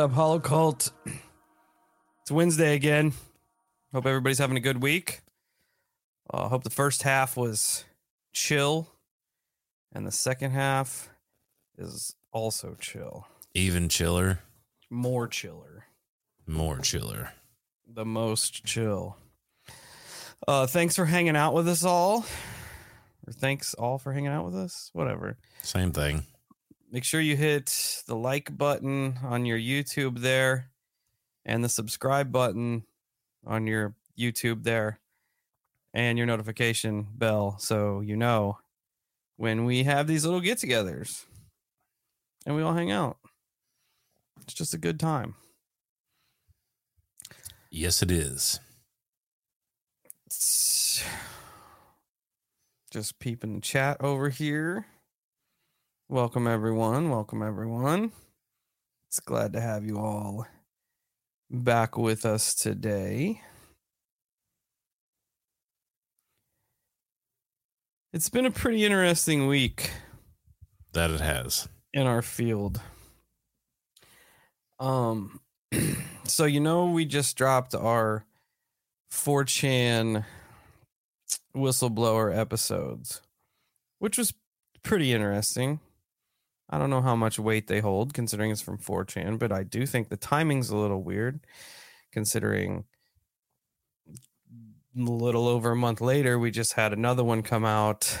Up, Hollow Cult? It's Wednesday again. Hope everybody's having a good week. I uh, hope the first half was chill, and the second half is also chill. Even chiller, More chiller. more chiller. The most chill. Uh, thanks for hanging out with us all. Or thanks all for hanging out with us. Whatever. Same thing. Make sure you hit the like button on your YouTube there and the subscribe button on your YouTube there and your notification bell so you know when we have these little get togethers and we all hang out. It's just a good time. Yes, it is. It's just peeping the chat over here. Welcome everyone. Welcome everyone. It's glad to have you all back with us today. It's been a pretty interesting week That it has. in our field. Um so you know we just dropped our 4chan whistleblower episodes, which was pretty interesting. I don't know how much weight they hold considering it's from 4chan, but I do think the timing's a little weird considering a little over a month later we just had another one come out.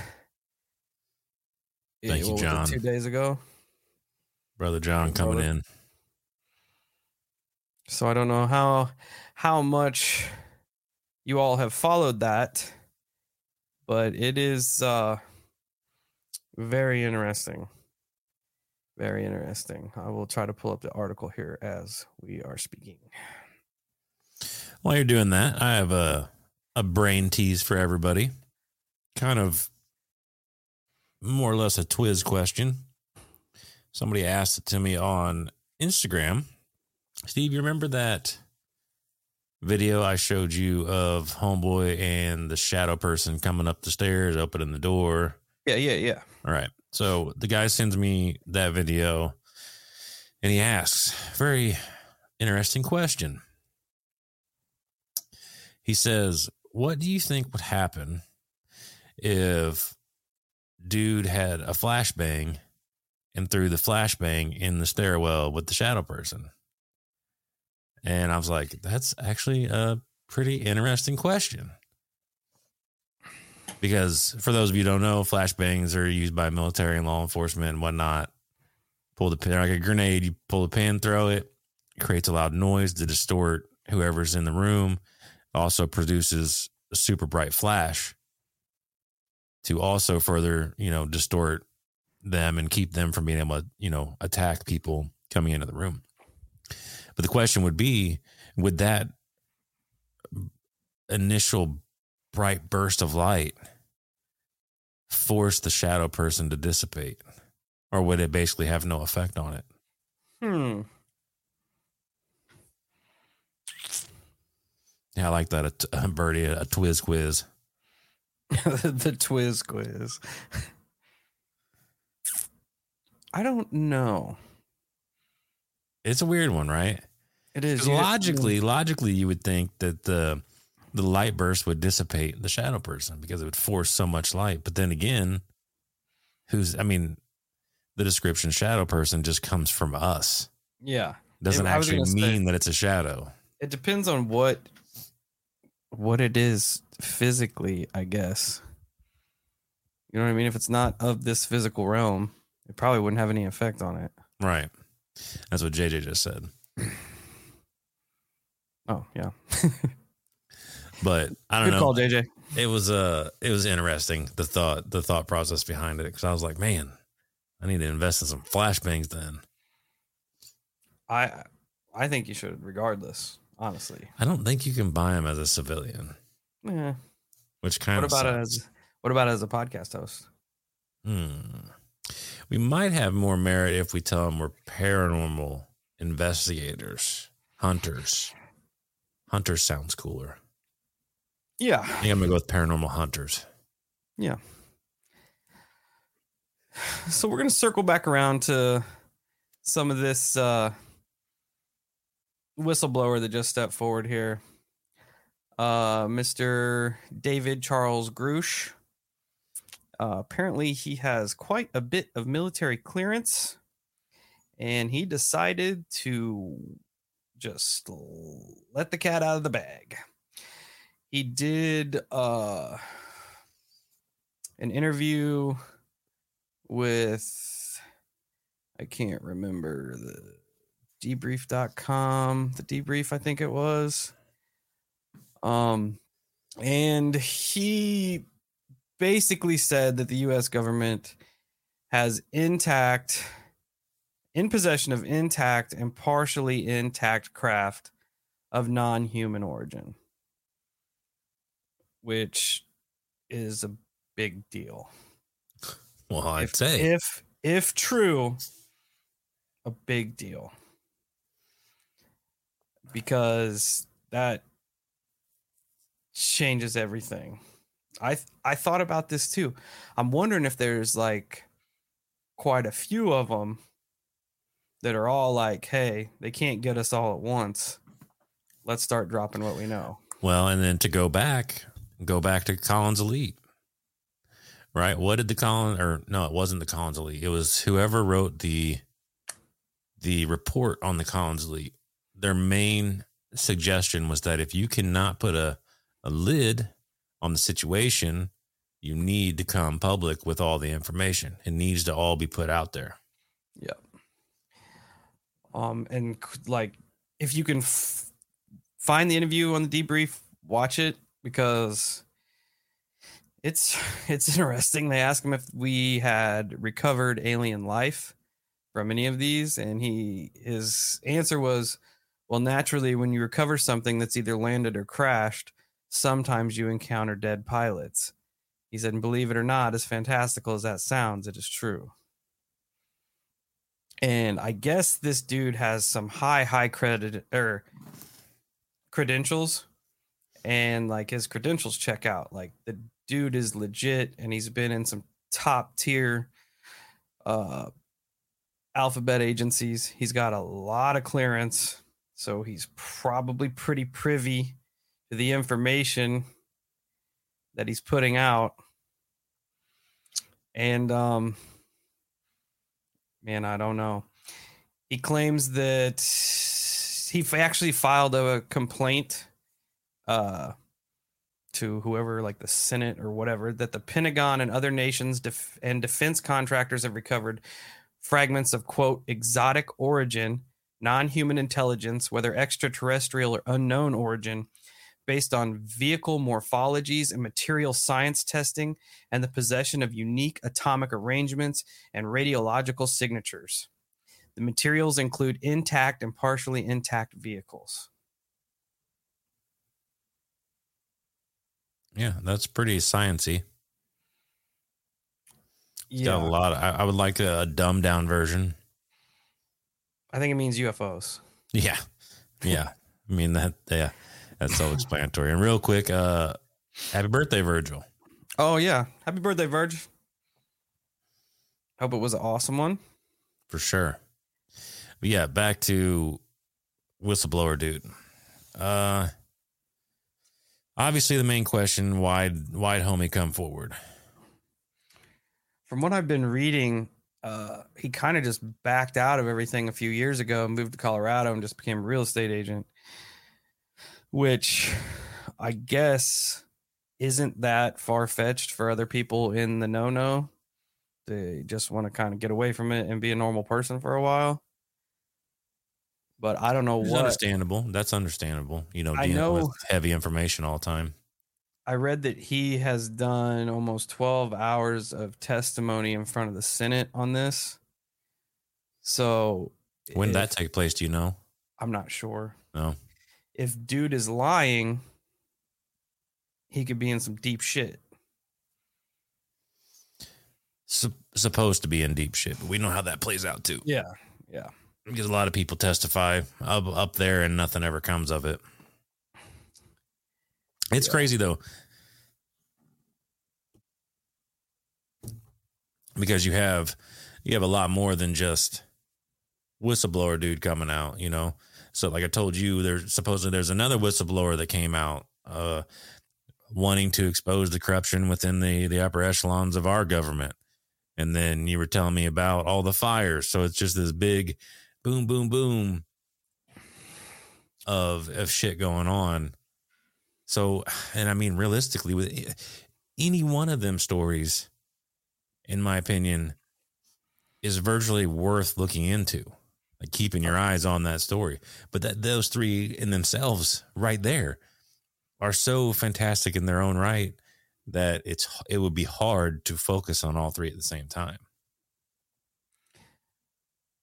Thank you, what was it, John. Two days ago. Brother John coming Brother. in. So I don't know how how much you all have followed that, but it is uh very interesting. Very interesting. I will try to pull up the article here as we are speaking. While you're doing that, I have a a brain tease for everybody. Kind of more or less a twiz question. Somebody asked it to me on Instagram. Steve, you remember that video I showed you of Homeboy and the shadow person coming up the stairs, opening the door? Yeah, yeah, yeah. All right. So the guy sends me that video and he asks, a very interesting question. He says, What do you think would happen if dude had a flashbang and threw the flashbang in the stairwell with the shadow person? And I was like, That's actually a pretty interesting question. Because for those of you don't know, flashbangs are used by military and law enforcement and whatnot. Pull the pin like a grenade, you pull the pin, throw it, it creates a loud noise to distort whoever's in the room. Also produces a super bright flash to also further, you know, distort them and keep them from being able to, you know, attack people coming into the room. But the question would be, would that initial bright burst of light force the shadow person to dissipate? Or would it basically have no effect on it? Hmm. Yeah, I like that. A birdie, a, twiz quiz. the Twiz quiz. I don't know. It's a weird one, right? It is. logically, logically, you would think that the the light burst would dissipate the shadow person because it would force so much light. But then again, who's? I mean, the description shadow person just comes from us. Yeah. Doesn't I was actually gonna say- mean that it's a shadow. It depends on what what it is physically, I guess. You know what I mean? If it's not of this physical realm, it probably wouldn't have any effect on it. Right. That's what JJ just said. Oh, yeah. But I don't Good know. call, JJ. It was uh it was interesting the thought the thought process behind it because I was like, man, I need to invest in some flashbangs then. I I think you should regardless, honestly. I don't think you can buy them as a civilian, Yeah. which kind What of about sucks. as what about as a podcast host? Hmm. We might have more merit if we tell them we're paranormal investigators, hunters. Hunters sounds cooler. Yeah. I think I'm gonna go with paranormal hunters. Yeah. So we're gonna circle back around to some of this uh, whistleblower that just stepped forward here. Uh, Mr. David Charles Grusch. Uh, apparently, he has quite a bit of military clearance, and he decided to just let the cat out of the bag. He did uh, an interview with I can't remember the debrief.com, the debrief I think it was. Um and he basically said that the US government has intact in possession of intact and partially intact craft of non-human origin which is a big deal. Well, I'd if, say. if if true a big deal. Because that changes everything. I th- i thought about this too. I'm wondering if there's like quite a few of them that are all like hey they can't get us all at once. Let's start dropping what we know. Well, and then to go back, go back to Collins Elite. Right? What did the Collins or no, it wasn't the Collins Elite. It was whoever wrote the the report on the Collins Elite. Their main suggestion was that if you cannot put a, a lid on the situation, you need to come public with all the information. It needs to all be put out there. Yeah. Um, and like, if you can f- find the interview on the debrief, watch it because it's it's interesting. They ask him if we had recovered alien life from any of these, and he his answer was, "Well, naturally, when you recover something that's either landed or crashed, sometimes you encounter dead pilots." He said, and believe it or not, as fantastical as that sounds, it is true. And I guess this dude has some high, high credit or credentials, and like his credentials check out. Like the dude is legit, and he's been in some top tier uh, alphabet agencies. He's got a lot of clearance, so he's probably pretty privy to the information that he's putting out. And um man, I don't know. He claims that he actually filed a complaint uh to whoever, like the Senate or whatever, that the Pentagon and other nations def- and defense contractors have recovered fragments of quote exotic origin, non human intelligence, whether extraterrestrial or unknown origin, based on vehicle morphologies and material science testing and the possession of unique atomic arrangements and radiological signatures. The materials include intact and partially intact vehicles. Yeah, that's pretty sciency. It's got a lot. Of, I, I would like a, a dumbed down version. I think it means UFOs. Yeah, yeah. I mean that. Yeah, that's self-explanatory. and real quick, uh, happy birthday, Virgil. Oh yeah, happy birthday, Virg. Hope it was an awesome one. For sure. But yeah, back to whistleblower dude. Uh, obviously the main question: why why'd homie come forward? From what I've been reading, uh, he kind of just backed out of everything a few years ago moved to Colorado and just became a real estate agent which I guess isn't that far fetched for other people in the no no. They just want to kind of get away from it and be a normal person for a while. But I don't know it's what. Understandable. That's understandable. You know, dealing know, with heavy information all the time. I read that he has done almost 12 hours of testimony in front of the Senate on this. So when that take place? Do you know? I'm not sure. No if dude is lying, he could be in some deep shit. Sup- supposed to be in deep shit, but we know how that plays out too. Yeah, yeah. Because a lot of people testify up up there, and nothing ever comes of it. It's yeah. crazy though, because you have you have a lot more than just whistleblower dude coming out. You know, so, like I told you, there's supposedly there's another whistleblower that came out uh, wanting to expose the corruption within the the upper echelons of our government. And then you were telling me about all the fires. So it's just this big boom, boom, boom of of shit going on. So, and I mean, realistically, with any one of them stories, in my opinion, is virtually worth looking into like keeping your eyes on that story. But that those three in themselves, right there, are so fantastic in their own right that it's it would be hard to focus on all three at the same time.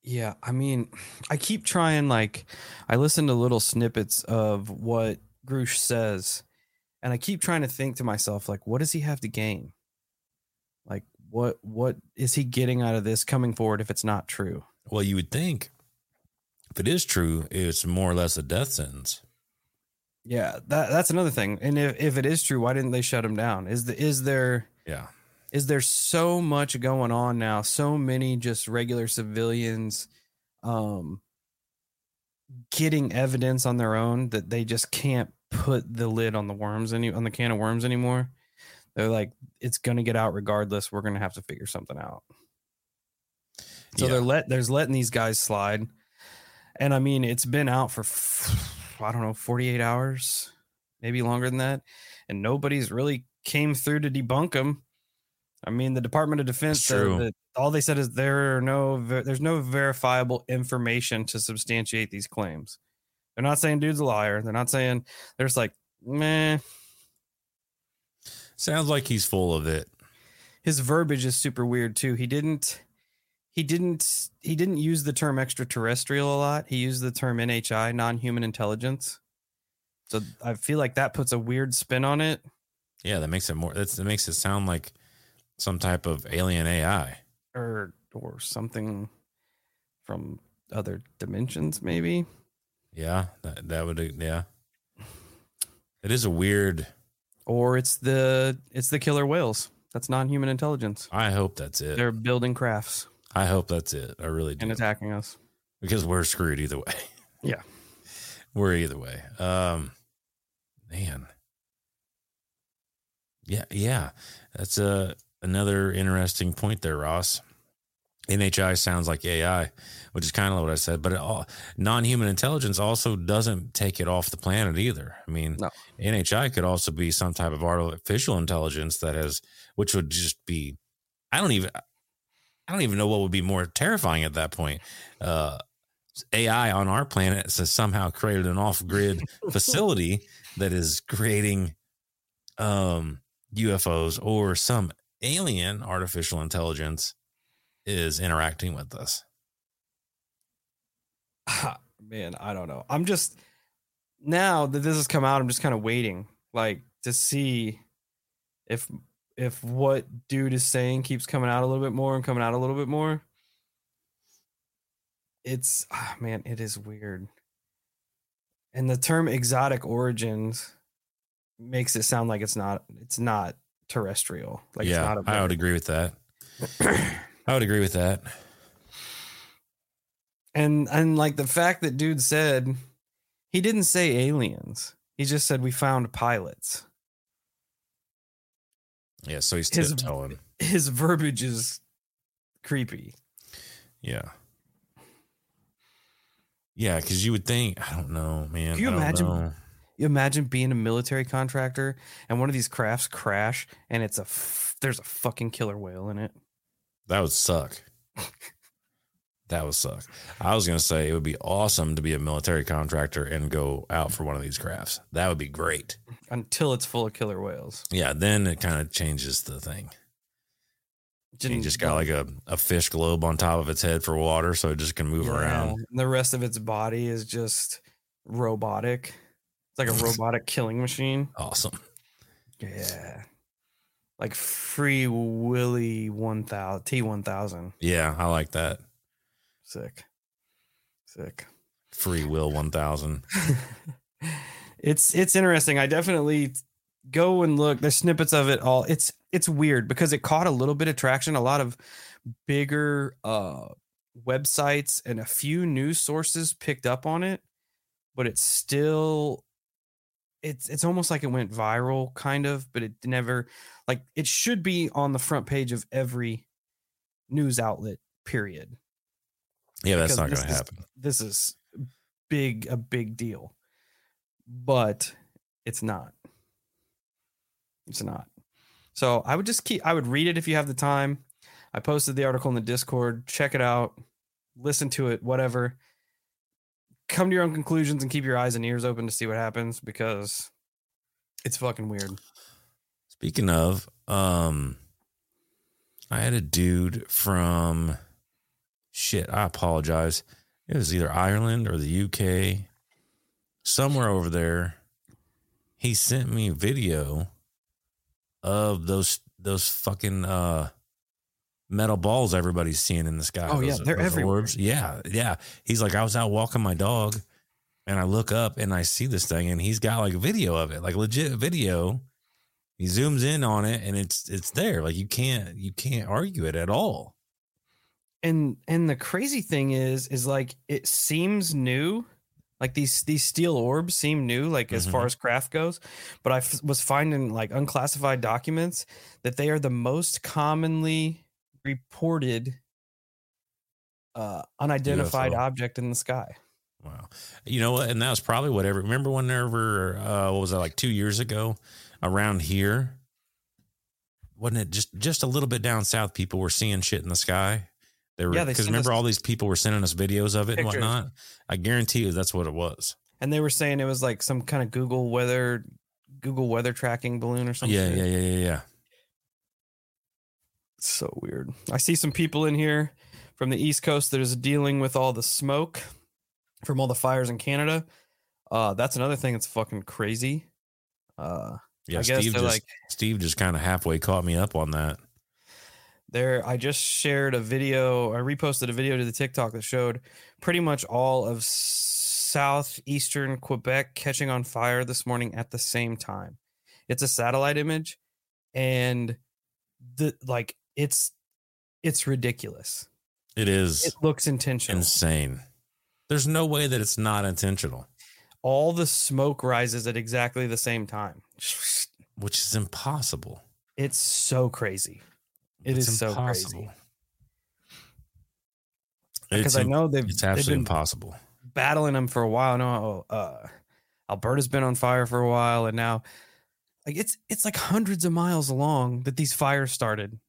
Yeah, I mean, I keep trying. Like, I listen to little snippets of what Grusch says, and I keep trying to think to myself, like, what does he have to gain? Like, what what is he getting out of this coming forward if it's not true? Well, you would think if it is true, it's more or less a death sentence. Yeah, that that's another thing. And if, if it is true, why didn't they shut him down? Is the is there yeah is there so much going on now? So many just regular civilians um getting evidence on their own that they just can't put the lid on the worms any on the can of worms anymore. They're like, it's gonna get out regardless. We're gonna have to figure something out. So yeah. they're let there's letting these guys slide. And I mean, it's been out for, I don't know, 48 hours, maybe longer than that. And nobody's really came through to debunk them. I mean, the Department of Defense said that all they said is there are no, there's no verifiable information to substantiate these claims. They're not saying dude's a liar. They're not saying, they're just like, meh. Sounds like he's full of it. His verbiage is super weird too. He didn't, he didn't he didn't use the term extraterrestrial a lot. He used the term NHI, non-human intelligence. So I feel like that puts a weird spin on it. Yeah, that makes it more. That makes it sound like some type of alien AI or or something from other dimensions, maybe. Yeah, that that would yeah. It is a weird. Or it's the it's the killer whales. That's non-human intelligence. I hope that's it. They're building crafts. I hope that's it. I really do. And attacking us. Because we're screwed either way. Yeah. we're either way. Um man. Yeah, yeah. That's a uh, another interesting point there, Ross. NHI sounds like AI, which is kind of what I said. But all, non-human intelligence also doesn't take it off the planet either. I mean, No. NHI could also be some type of artificial intelligence that has, which would just be, I don't even, I don't even know what would be more terrifying at that point. Uh, AI on our planet has somehow created an off-grid facility that is creating um, UFOs or some alien artificial intelligence is interacting with us. Man, I don't know. I'm just now that this has come out, I'm just kind of waiting, like to see if if what dude is saying keeps coming out a little bit more and coming out a little bit more. It's ah, man, it is weird. And the term exotic origins makes it sound like it's not it's not terrestrial. Like yeah, it's not I would agree with that. I would agree with that. And and like the fact that dude said he didn't say aliens. He just said we found pilots. Yeah, so he's His- tiptoeing. His verbiage is creepy. Yeah. Yeah, because you would think, I don't know, man. Can you imagine- know. You imagine being a military contractor and one of these crafts crash and it's a f- there's a fucking killer whale in it. That would suck. that would suck. I was gonna say it would be awesome to be a military contractor and go out for one of these crafts. That would be great. Until it's full of killer whales. Yeah, then it kind of changes the thing. You just got like a, a fish globe on top of its head for water, so it just can move Yeah, around. and The rest of its body is just robotic. It's like a robotic killing machine. Awesome. Yeah. Like Free Willy 1000, T1000. Yeah, I like that. Sick. Sick. Free Will 1000. it's it's interesting. I definitely go and look. There's snippets of it all. It's it's weird because it caught a little bit of traction. A lot of bigger uh websites and a few news sources picked up on it, but it's still it's it's almost like it went viral kind of, but it never like it should be on the front page of every news outlet period. Yeah, that's because not going to happen. this is big a big deal. But it's not. It's not. So i would just keep i would read it if you have the time. I posted the article in the discord. Check it out. Listen to it whatever come to your own conclusions and keep your eyes and ears open to see what happens because it's fucking weird Speaking of, um, I had a dude from shit. I apologize. It was either Ireland or the UK, somewhere over there. He sent me a video of those those fucking uh metal balls everybody's seeing in the sky. Oh, yeah, they're everywhere. orbs. Yeah, yeah. He's like, I was out walking my dog, and I look up and I see this thing, and he's got like a video of it, like legit video he zooms in on it and it's it's there like you can't you can't argue it at all and and the crazy thing is is like it seems new like these these steel orbs seem new like as far Mhm. as craft goes but I f- was finding like unclassified documents that they are the most commonly reported uh unidentified UFO. object in the sky. Wow. You know what? And that was probably whatever remember whenever uh what was that like two years ago around here? Wasn't it just just a little bit down south people were seeing shit in the sky? They were because sent remember us all these people were sending us videos of it pictures. and whatnot? I guarantee you that's what it was. And they were saying it was like some kind of google weather google weather tracking balloon or something yeah yeah yeah yeah yeah It's so weird. I see some people in here from the East Coast that is dealing with all the smoke from all the fires in Canada. Uh, that's another thing that's fucking crazy. Uh, yeah I guess steve just like steve just kind of halfway caught me up on that there, I just shared a video. I reposted a video to the TikTok that showed pretty much all of southeastern Quebec catching on fire this morning at the same time. It's a satellite image, and the like it's it's ridiculous. it is It looks intentional. insane there's no way that it's not intentional all the smoke rises at exactly the same time. which is impossible. It's so crazy. It It's is so crazy. because I know they've it's they've absolutely been impossible. battling them for a while. Know uh, Alberta's been on fire for a while, and now like it's it's like hundreds of miles along that these fires started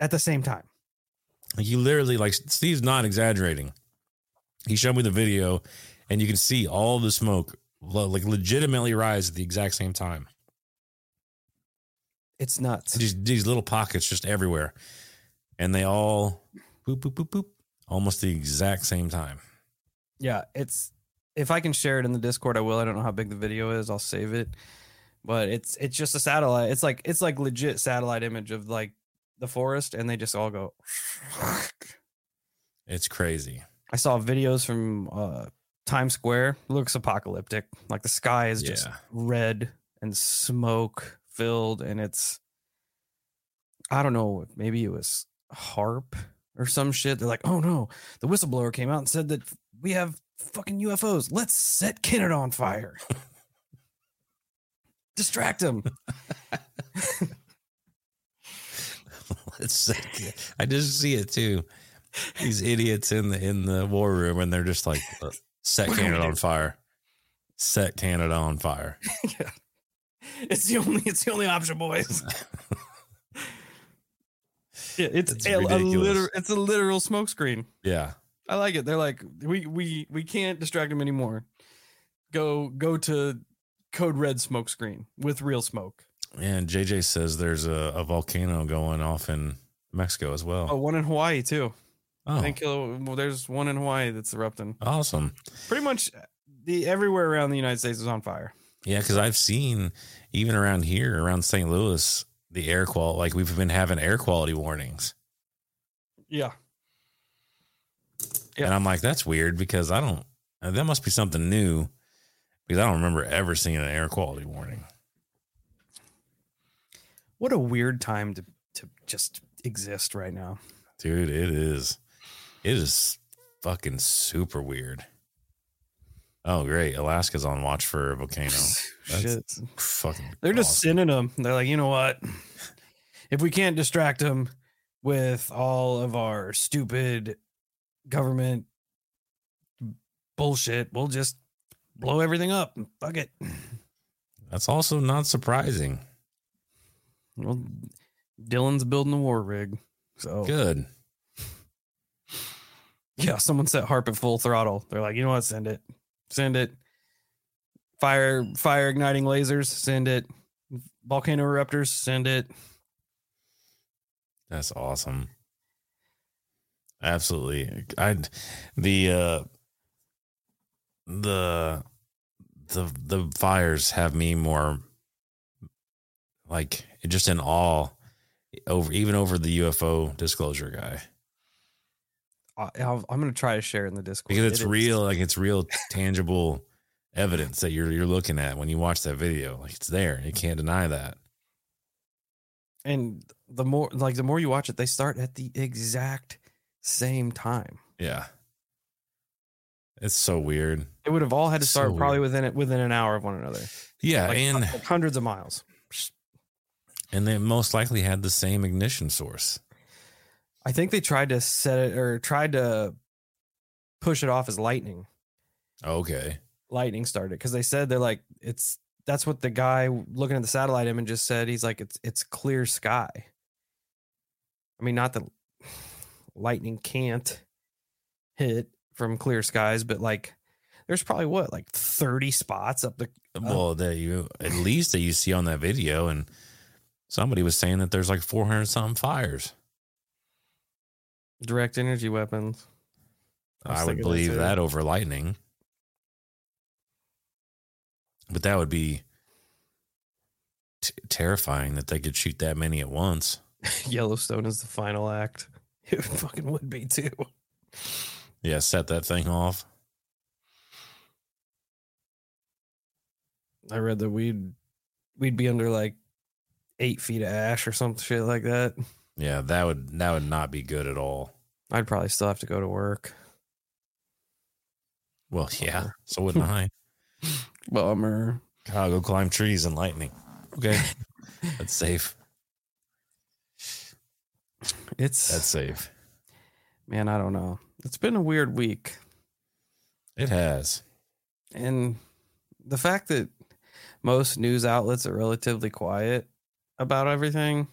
at the same time. Like you literally like Steve's not exaggerating. He showed me the video, and you can see all the smoke like legitimately rise at the exact same time. It's nuts. These these little pockets just everywhere, and they all boop boop boop boop almost the exact same time. Yeah, it's if I can share it in the Discord, I will. I don't know how big the video is. I'll save it. But it's it's just a satellite. It's like it's like legit satellite image of like the forest, and they just all go. It's crazy. I saw videos from uh, Times Square. looks apocalyptic. Like the sky is just Yeah. red and smoke filled, and it's I don't know. Maybe it was HAARP or some shit. They're like, oh no, the whistleblower came out and said that we have fucking UFOs. Let's set Canada on fire. Distract him. It's I just see it too. These idiots in the in the war room, and they're just like uh, set What do we Canada on fire. Set Canada on fire. yeah. It's the only it's the only option, boys. yeah, it's It's a, a literal it's a literal smokescreen. Yeah. I like it. They're like, we we we can't distract them anymore. Go go to code red smokescreen with real smoke. And JJ says there's a, a volcano going off in Mexico as well. Oh, one in Hawaii too. Oh, I think uh, well, there's one in Hawaii that's erupting. awesome. Pretty much the everywhere around the United States is on fire. Yeah, because I've seen even around here, around St. Louis, the air quality, like we've been having air quality warnings. Yeah. Yeah. And I'm like, that's weird because I don't, uh, that must be something new because I don't remember ever seeing an air quality warning. What a weird time to to just exist right now. Dude, it is, it is fucking super weird. Oh, great. Alaska's on watch for a volcano. That's Shit. fucking, They're just awesome. sending them. They're like, you know what? If we can't distract them with all of our stupid government bullshit, we'll just blow everything up. Fuck it. That's also not surprising. Well, Dylan's building a war rig. So Good. yeah, someone set HAARP at full throttle. They're like, you know what? Send it. Send it. Fire fire igniting lasers. Send it. Volcano eruptors. Send it. That's awesome. Absolutely. I the uh the the the fires have me more like just in awe over even over the UFO disclosure guy. I- I'll, I'm gonna try to share in the Discord. Because it's It real like it's real tangible evidence that you're you're looking at when you watch that video. Like it's there. You can't deny that. And the more like the more you watch it, they start at the exact same time. yeah. It's so weird. It would have all had to So start probably weird. within it within an hour of one another, yeah like, and hundreds of miles. And they most likely had the same ignition source I think they tried to set it or tried to push it off as lightning. okay Lightning started because they said they're like it's that's what the guy looking at the satellite images said. He's like it's it's clear sky. I mean, not that lightning can't hit from clear skies, but like there's probably what like 30 spots up the Well, that you at least that you see on that video, and somebody was saying that there's like 400 something fires. direct energy weapons. was I, would believe that over lightning, but that would be t- terrifying that they could shoot that many at once. Yellowstone is the final act. It fucking would be too. Yeah, set that thing off. I read that we'd we'd be under like eight feet of ash or some shit like that. Yeah, that would that would not be good at all. I'd probably still have to go to work. Well, yeah, so wouldn't I. Bummer. God, I'll go climb trees and lightning. Okay, that's safe. It's That's safe. man, I don't know. It's been a weird week. It has. And the fact that most news outlets are relatively quiet about everything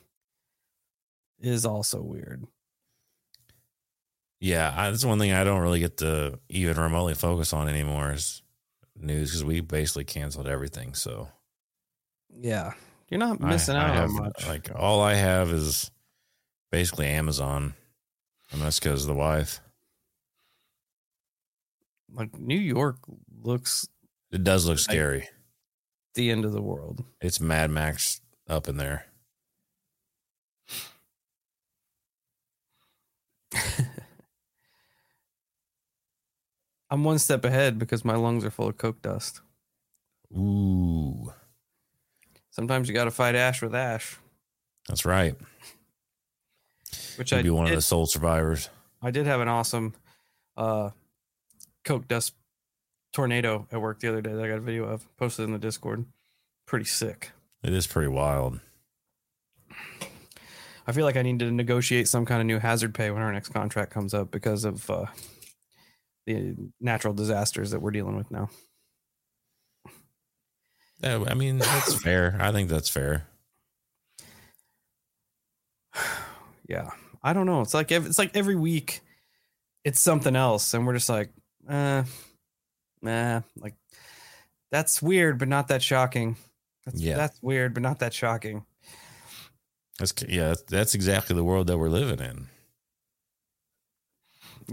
is also weird. Yeah, I, that's one thing I don't really get to even remotely focus on anymore is news because we basically canceled everything. So Yeah. You're not missing I out have, on much. Like all I have is basically Amazon, and that's because the wife. like New York looks It does look I- scary. the end of the world. It's Mad Max up in there. I'm one step ahead because my lungs are full of coke dust. Ooh, Sometimes you got to fight ash with ash, that's right. which You'd I be one did, of the sole survivors. I did have an awesome uh, coke dust tornado at work the other day that I got a video of posted in the Discord. Pretty sick. It is pretty wild. I feel like I need to negotiate some kind of new hazard pay when our next contract comes up because of uh, the natural disasters that we're dealing with now. Yeah, I mean, that's fair. I think that's fair. yeah i don't know it's like ev- it's like every week it's something else and we're just like uh nah like that's weird but not that shocking that's, Yeah. that's weird but not that shocking That's yeah. That's, that's exactly the world that we're living in.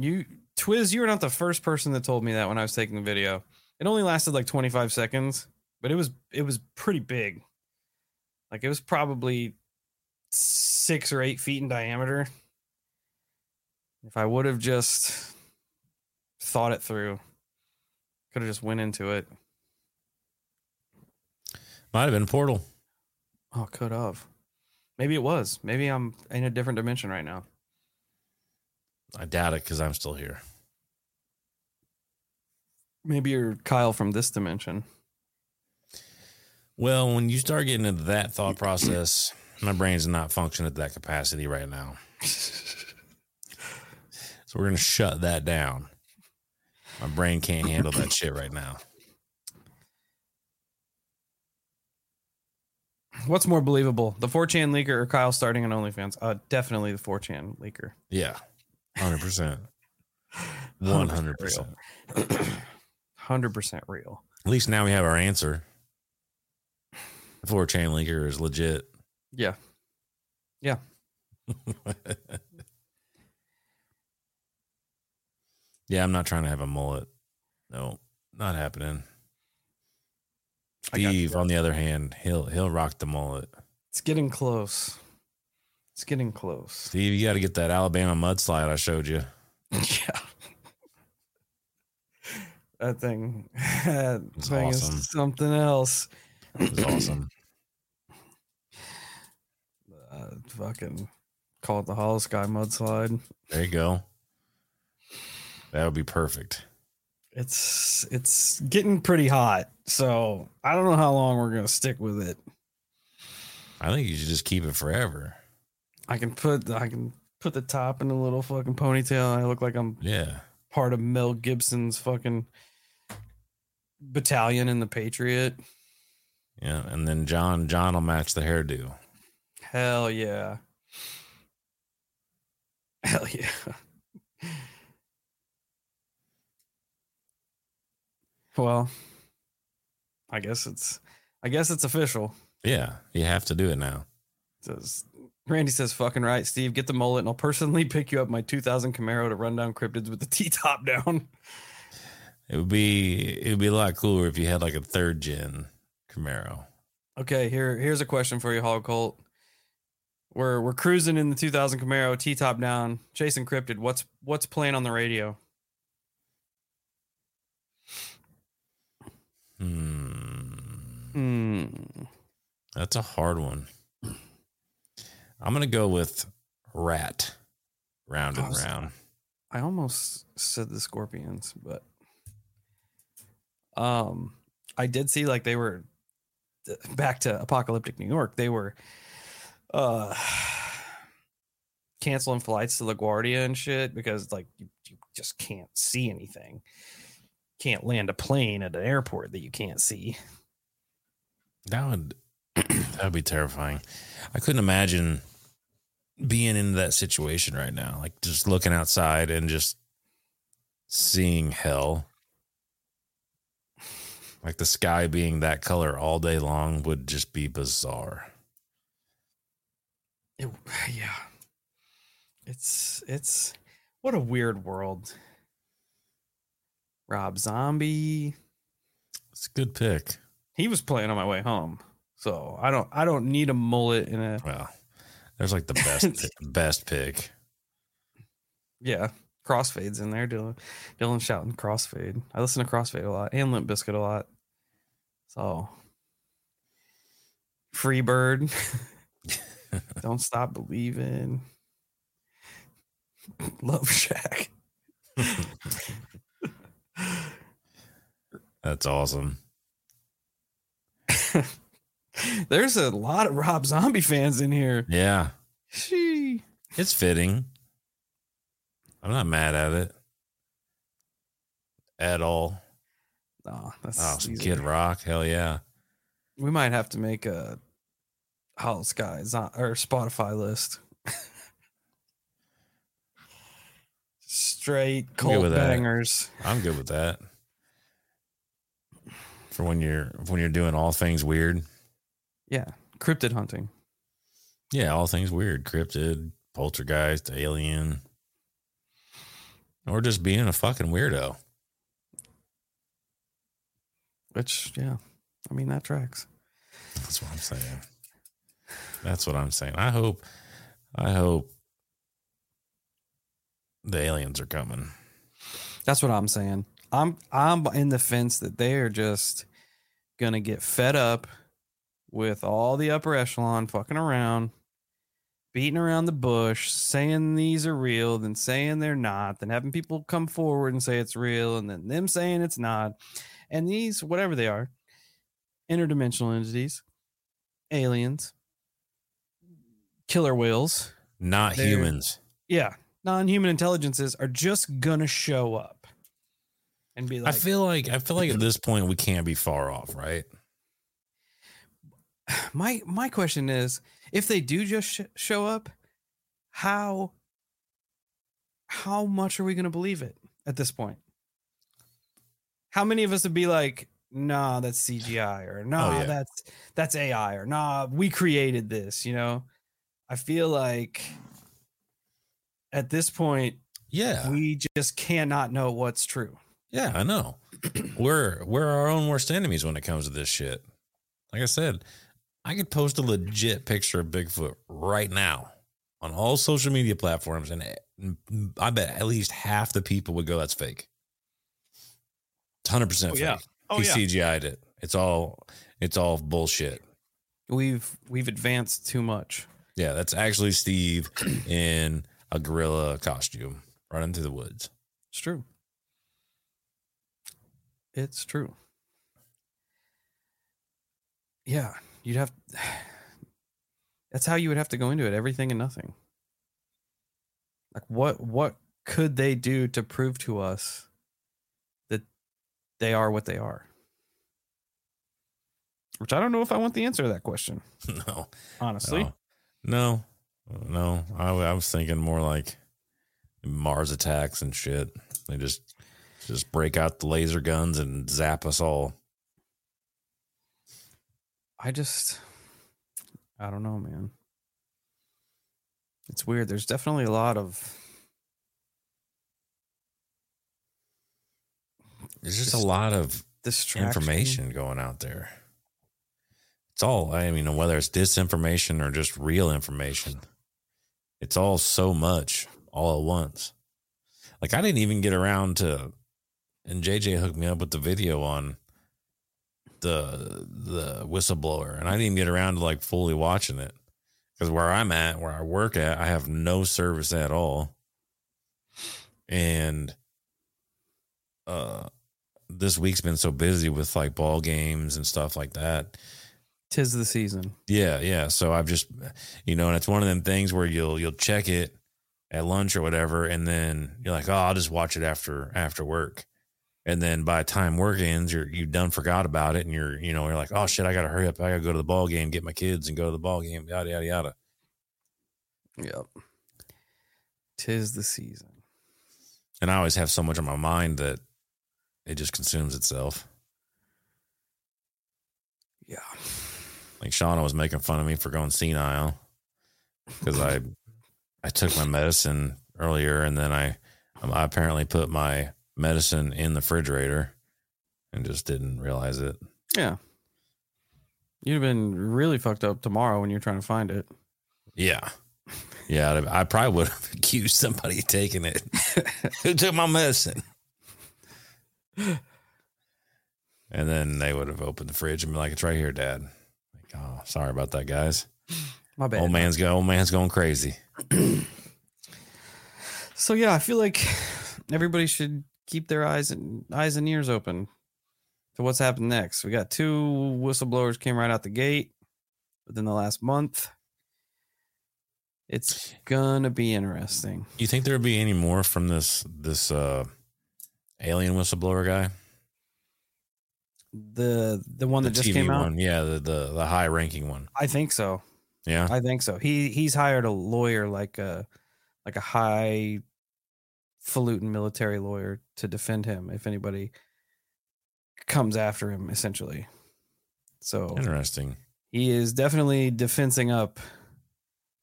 you twiz you were not the first person that told me that when i was taking the video it only lasted like 25 seconds but it was it was pretty big like it was probably six or eight feet in diameter if i would have just thought it through could have just went into it Might have been Portal. oh could have maybe it was maybe i'm in a different dimension right now I doubt it because I'm still here. maybe you're kyle from this dimension Well, when you start getting into that thought process, my brain's not functioning at that capacity right now. So we're gonna shut that down. My brain can't handle that shit right now. What's more believable, the 4chan leaker or Kyle starting an OnlyFans? Uh, definitely the 4chan leaker. Yeah, hundred percent, one hundred percent. 100% real. At least now we have our answer. The four chain leaker is legit. Yeah, yeah. yeah, I'm not trying to have a mullet. No, not happening. I got you, Steve, on the other hand, he'll he'll rock the mullet. It's getting close. It's getting close. Steve, you got to get that Alabama mudslide I showed you. yeah. That thing, that It's thing awesome. is something else. It was awesome. Uh, fucking call it the Holosky mudslide. There you go. That would be perfect. It's it's getting pretty hot, so I don't know how long we're gonna stick with it. I think you should just keep it forever. I can put I can put the top in a little fucking ponytail. And I look like I'm Yeah. part of Mel Gibson's fucking battalion in the Patriot. Yeah. And then John John will match the hairdo. Hell yeah. Hell yeah. Well, I guess it's I guess it's official. Yeah. You have to do it now. Says Randy says fucking right, Steve. Get the mullet and I'll personally pick you up my 2000 Camaro to run down cryptids with the T top down. It would be it would be a lot cooler if you had like a third gen Camaro. Okay, here here's a question for you, Hog Colt. We're we're cruising in the 2000 Camaro, T top down, chasing cryptid. What's what's playing on the radio? Hmm. Hmm. That's a hard one. I'm gonna go with Ratt. Round and Oh, so- round. I almost said the Scorpions, but um, I did see like they were back to apocalyptic New York. They were uh canceling flights to LaGuardia and shit because like you, you just can't see anything. Can't land a plane at an airport that you can't see. That would that would be terrifying. I couldn't imagine being in that situation right now. Like just looking outside and just seeing hell. Like the sky being that color all day long would just be bizarre. It, yeah. It's it's what a weird world. Rob Zombie. It's a good pick. He was playing on my way home. So I don't I don't need a mullet in a Well, there's like the best pick, best pick. yeah. Crossfades in there, Dylan. Dylan shouting crossfade. I listen to crossfade a lot and Limp Bizkit a lot. So Freebird. Don't stop believing. Love Shack. That's awesome. There's a lot of Rob Zombie fans in here. Yeah. She. It's fitting. I'm not mad at it at all. Oh, that's Oh, some Kid Rock. Hell yeah. We might have to make a Hollow on- or Spotify list. Straight good cult with that. bangers. I'm good with that. For when you're when you're doing all things weird. Yeah, cryptid hunting. Yeah, all things weird. Cryptid, poltergeist, alien. Or just being a fucking weirdo. Which, yeah, I mean that tracks. That's what I'm saying. That's what I'm saying. I hope I hope the aliens are coming. That's what I'm saying. I'm I'm in the fence that they are just gonna get fed up with all the upper echelon fucking around, beating around the bush, saying these are real, then saying they're not, then having people come forward and say it's real, and then them saying it's not. And these, whatever they are, interdimensional entities, aliens, killer whales, Not humans. yeah, non-human intelligences are just gonna show up and be like, I feel like I feel like at this point we can't be far off, right? my my question is if they do just sh- show up how how much are we going to believe it at this point how many of us would be like nah that's cgi or nah oh, yeah. that's that's ai or nah we created this you know i feel like at this point Yeah. we just cannot know what's true Yeah, I know. we're we're our own worst enemies when it comes to this shit. Like I said, I could post a legit picture of Bigfoot right now on all social media platforms, and mm, I bet at least half the people would go, "That's fake." Hundred percent Oh, fake. yeah. Oh, he yeah. CGI'd it. It's all it's all bullshit. we've we've advanced too much Yeah, that's actually Steve in a gorilla costume running through the woods. It's true. It's true. Yeah, you'd have. That's how you would have to go into it. Everything and nothing. Like what? What could they do to prove to us that they are what they are? Which I don't know if I want the answer to that question. no, Honestly, no, no, no. I, I was thinking more like Mars attacks and shit. They just just break out the laser guns and zap us all. I just, I don't know, man. It's weird. There's definitely a lot of There's just, Just a lot of information going out there. It's all I mean, whether it's disinformation or just real information, it's all so much all at once. Like I didn't even get around to, and JJ hooked me up with the video on the the whistleblower, and I didn't get around to like fully watching it because where I'm at, where I work at, I have no service at all, and uh this week's been so busy with like ball games and stuff like that. Tis the season. Yeah, yeah. So I've just you know, and it's one of them things where you'll you'll check it at lunch or whatever, and then you're like, oh, I'll just watch it after after work. And then by the time work ends, you're you done forgot about it, and you're you know you're like, oh shit, I gotta hurry up, I gotta go to the ball game, get my kids, and go to the ball game, yada yada yada. Yep. Tis the season. And I always have so much on my mind that it just consumes itself. Yeah. Like Shauna was making fun of me for going senile because I I took my medicine earlier, and then I um, I apparently put my medicine in the refrigerator and just didn't realize it. Yeah. You'd have been really fucked up tomorrow when you're trying to find it. Yeah. Yeah, I probably would have accused somebody of taking it. Who took my medicine? And then they would have opened the fridge and be like, "It's right here, Dad." Oh, sorry about that, guys. My bad. Old man's go. Old man's going crazy. So yeah, I feel like everybody should keep their eyes and eyes and ears open to what's happened next. We got two whistleblowers came right out the gate within the last month. It's gonna be interesting. You think there'll be any more from this this uh alien whistleblower guy? The the one The that just TV came out. one, yeah, the the, the high ranking one. I think so. Yeah, I think so. He he's hired a lawyer like a like a high falutin military lawyer to defend him if anybody comes after him essentially. So interesting. he is definitely defensing up.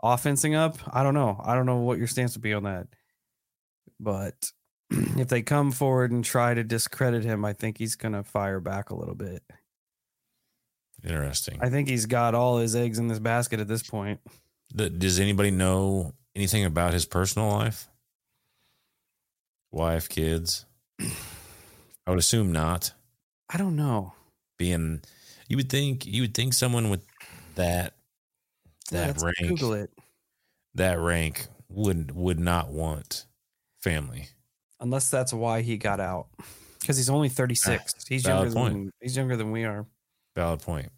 Offensing up, I don't know. I don't know what your stance would be on that. But if they come forward and try to discredit him, I think he's going to fire back a little bit. Interesting. I think he's got all his eggs in this basket at this point. Does anybody know anything about his personal life? Wife, kids? I would assume not. I don't know. Being, you would think you would think someone with that that let's rank Google it. that rank would would not want family. Unless that's why he got out. Because he's only 36. Ah, he's valid younger point. than he's younger than we are. Valid point.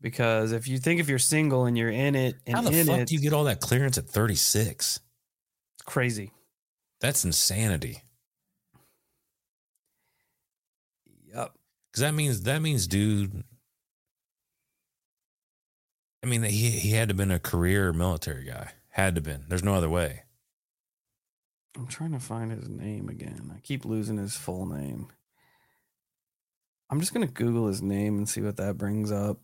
Because if you think if you're single and you're in it and How the fuck it, do you get all that clearance at 36? it's crazy. That's insanity. Yep. Because that means that means, dude. I mean, he he had to have been a career military guy. Had to have been. There's no other way. I'm trying to find his name again. I keep losing his full name. I'm just gonna Google his name and see what that brings up.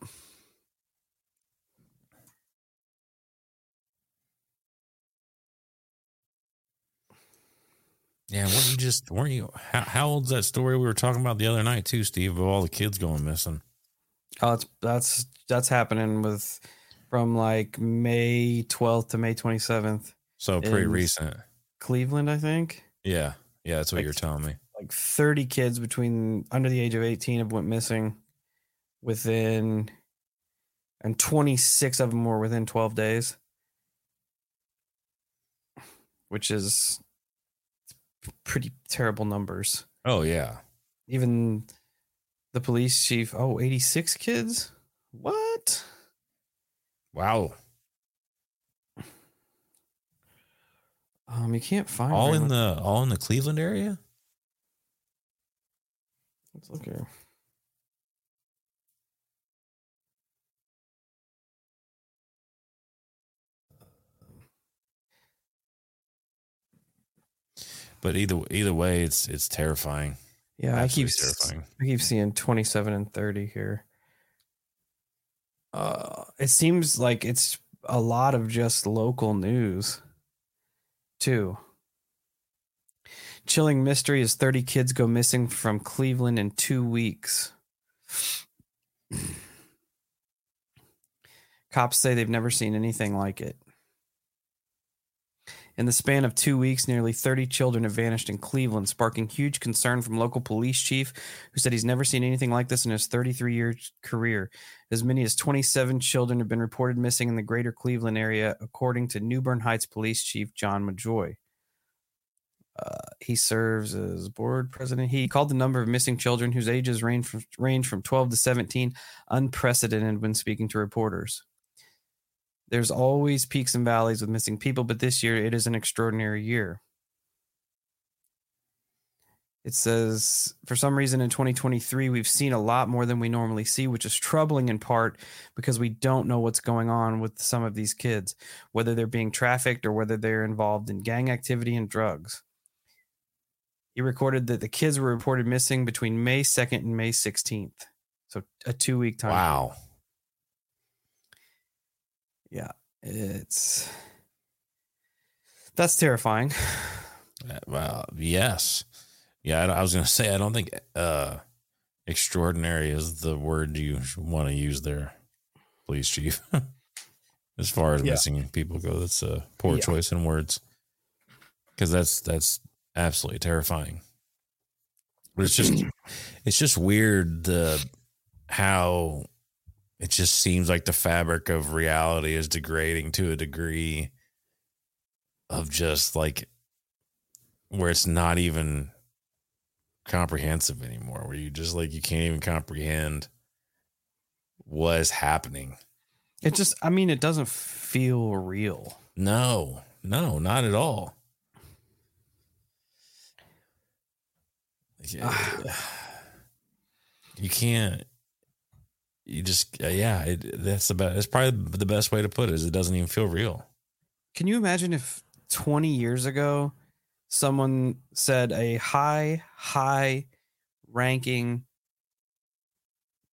Yeah, weren't you just weren't you? How, how old's that story we were talking about the other night too, Steve? Of all the kids going missing. Oh, it's that's that's happening with from like May 12th to May 27th. So pretty recent. Cleveland, I think. Yeah, yeah, that's what Like- you're telling me. like 30 kids between under the age of 18 have went missing within and 26 of them were within 12 days which is pretty terrible numbers Oh yeah, even the police chief oh 86 kids what wow. Um you can't find All in much- the all in the Cleveland area. let's look here But either either way, it's it's terrifying. yeah i keep terrifying. I keep seeing 27 and 30 here. Uh, it seems like it's a lot of just local news, too. Chilling mystery is 30 kids go missing from Cleveland in two weeks. Cops say they've never seen anything like it. In the span of two weeks, nearly 30 children have vanished in Cleveland, sparking huge concern from local police chief who said he's never seen anything like this in his 33 year career. As many as 27 children have been reported missing in the greater Cleveland area, according to Newburgh Heights Police Chief John Majoy. Uh, he serves as board president. He called the number of missing children whose ages range from, range from 12 to 17 unprecedented when speaking to reporters. There's always peaks and valleys with missing people, but this year it is an extraordinary year. It says, for some reason in 2023, we've seen a lot more than we normally see, which is troubling in part because we don't know what's going on with some of these kids, whether they're being trafficked or whether they're involved in gang activity and drugs. He recorded that the kids were reported missing between May 2nd and May 16th. So a two week time. Wow. Yeah. It's that's terrifying. Uh, Well, yes. Yeah, I, I was going to say, I don't think uh, extraordinary is the word you want to use there, police chief. as far as Yeah. missing people go, that's a poor Yeah. choice in words. Because that's that's absolutely terrifying. But it's just it's just weird the how it just seems like the fabric of reality is degrading to a degree of just like where it's not even comprehensive anymore where you just like you can't even comprehend what is happening It just I mean, it doesn't feel real. no no not at all Yeah. you can't you just uh, yeah it, that's about that's probably the best way to put it is it doesn't even feel real Can you imagine if 20 years ago someone said a high, high ranking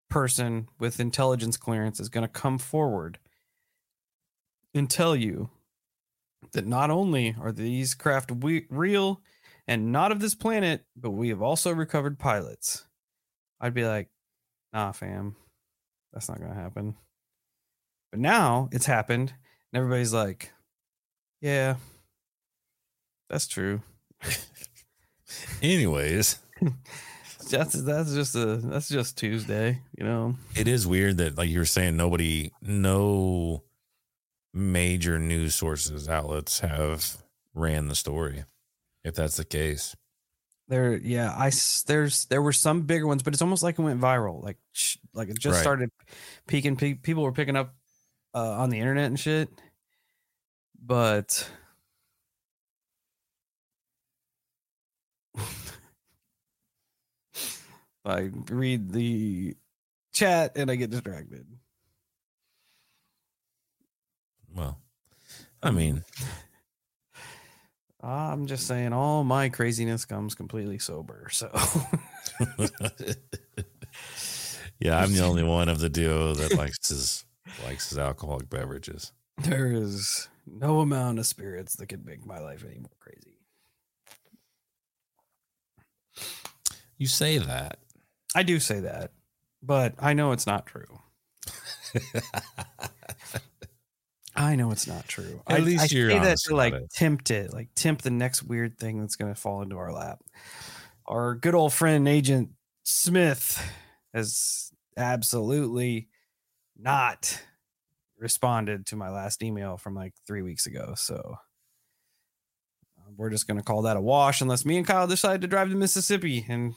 person with intelligence clearance is going to come forward and tell you that not only are these craft we- real and not of this planet, but we have also recovered pilots? I'd be like, nah, fam, that's not going to happen. But now it's happened, and everybody's like, yeah, that's true. anyways That's that's just a that's just Tuesday, you know. it is weird that like you were saying nobody no major news sources outlets have ran the story if that's the case There, yeah, I there's there were some bigger ones, but it's almost like it went viral. Like sh- like it just Right. started peaking. Pe- people were picking up uh, on the internet and shit. But I read the chat and I get distracted. well i mean I'm just saying, all my craziness comes completely sober. So yeah i'm the only one of the duo that likes his likes his alcoholic beverages there is no amount of spirits that could make my life any more crazy. you say that I do say that, but I know it's not true. I know it's not true. At I, least I you're say that to like it. tempt it, like tempt the next weird thing that's going to fall into our lap. Our good old friend Agent Smith has absolutely not responded to my last email from like three weeks ago. So uh, we're just going to call that a wash unless me and Kyle decide to drive to Mississippi and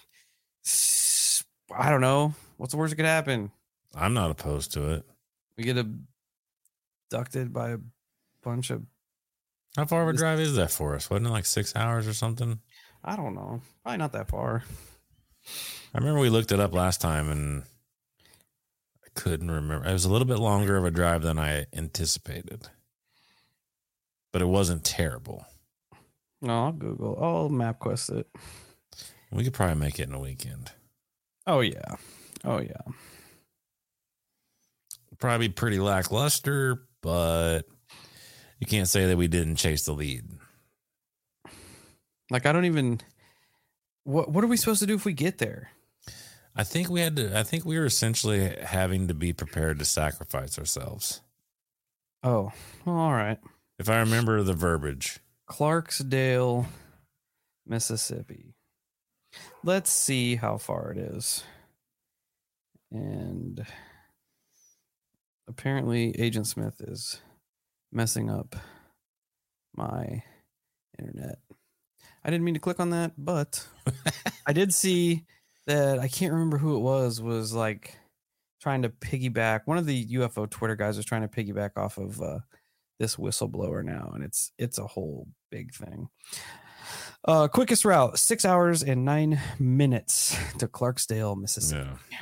I don't know what's the worst that could happen. i'm not opposed to it We get abducted by a bunch of how far of a drive is that for us wasn't it like six hours or something I don't know, probably not that far. I remember we looked it up last time and I couldn't remember. It was a little bit longer of a drive than I anticipated, but it wasn't terrible. No, I'll Google. I'll MapQuest it. We could probably make it in a weekend. Oh yeah, oh yeah. Probably pretty lackluster, but you can't say that we didn't chase the lead. Like I don't even. What What are we supposed to do if we get there? I think we had to, I think we were essentially having to be prepared to sacrifice ourselves. Oh, well, all right. If I remember the verbiage. Clarksdale, Mississippi. Let's see how far it is. And apparently, Agent Smith is messing up my internet. I didn't mean to click on that, but I did see that I can't remember who it was, was like trying to piggyback. One of the UFO Twitter guys was trying to piggyback off of uh, this whistleblower now, and it's it's a whole big thing. Uh, quickest route: six hours and nine minutes to Clarksdale, Mississippi. Yeah.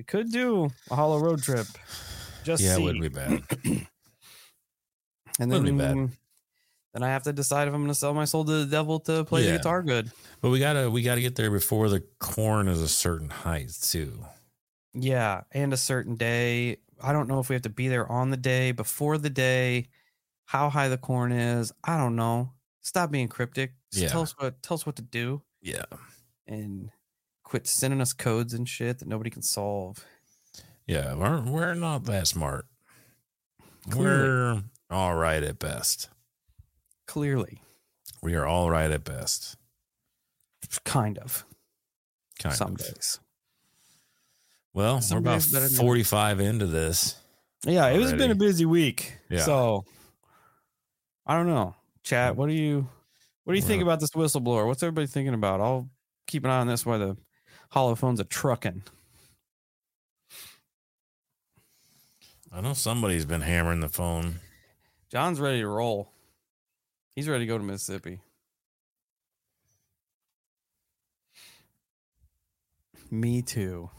We could do a hollow road trip. Just Yeah, it see. wouldn't be bad. and wouldn't be bad. then I have to decide if I'm going to sell my soul to the devil to play Yeah. the guitar good. But we gotta we gotta get there before the corn is a certain height too. Yeah, and a certain day. I don't know if we have to be there on the day, before the day, how high the corn is. I don't know. Stop being cryptic. Just Yeah. tell us what tell us what to do Yeah. and quit sending us codes and shit that nobody can solve. Yeah. We're we're not that smart. Clearly. We're all right at best. Clearly. We are all right at best. Kind of. Kind some of. days. Well, Some we're about days better than- 45 into this. Yeah, it has been a busy week. Yeah. So I don't know. Chat, what do you what do you think about this whistleblower? What's everybody thinking about? I'll keep an eye on this while the hollow phones are trucking. I know somebody's been hammering the phone. John's ready to roll. He's ready to go to Mississippi. Me too.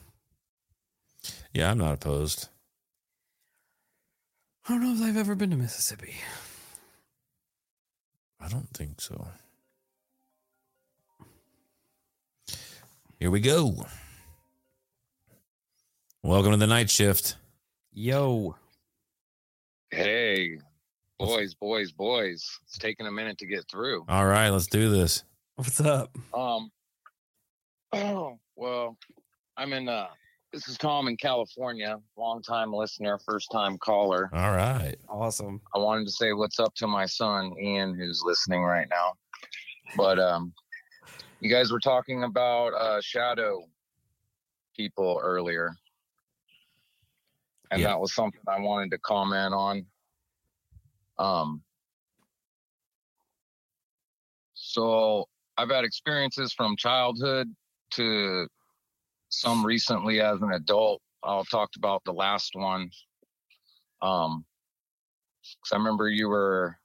Yeah, I'm not opposed. I don't know if I've ever been to Mississippi. I don't think so. Here we go. Welcome to the night shift. Yo. Hey, boys, boys, boys. It's taking a minute to get through. All right, let's do this. What's up? Um, oh, well, I'm in, uh, this is Tom in California, long time listener, first time caller. All right. Awesome. I wanted to say what's up to my son, Ian, who's listening right now. But, um, you guys were talking about, uh, shadow people earlier. And Yeah. that was something I wanted to comment on. Um, so I've had experiences from childhood to some recently as an adult. I'll talk about the last one. Um, cause I remember you were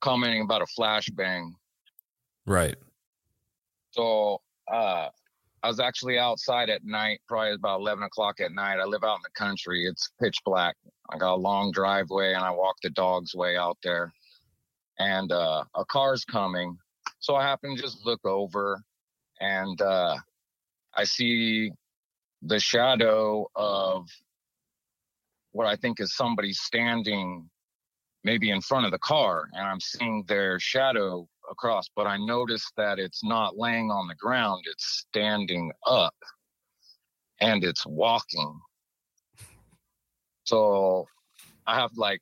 commenting about a flashbang. Right. So uh, I was actually outside at night, probably about 11 o'clock at night. I live out in the country. It's pitch black. I got a long driveway and I walk the dog's way out there. And uh, a car's coming. So I happen to just look over and uh, I see the shadow of what I think is somebody standing maybe in front of the car. And I'm seeing their shadow across, but I notice that it's not laying on the ground, it's standing up and it's walking. So I have like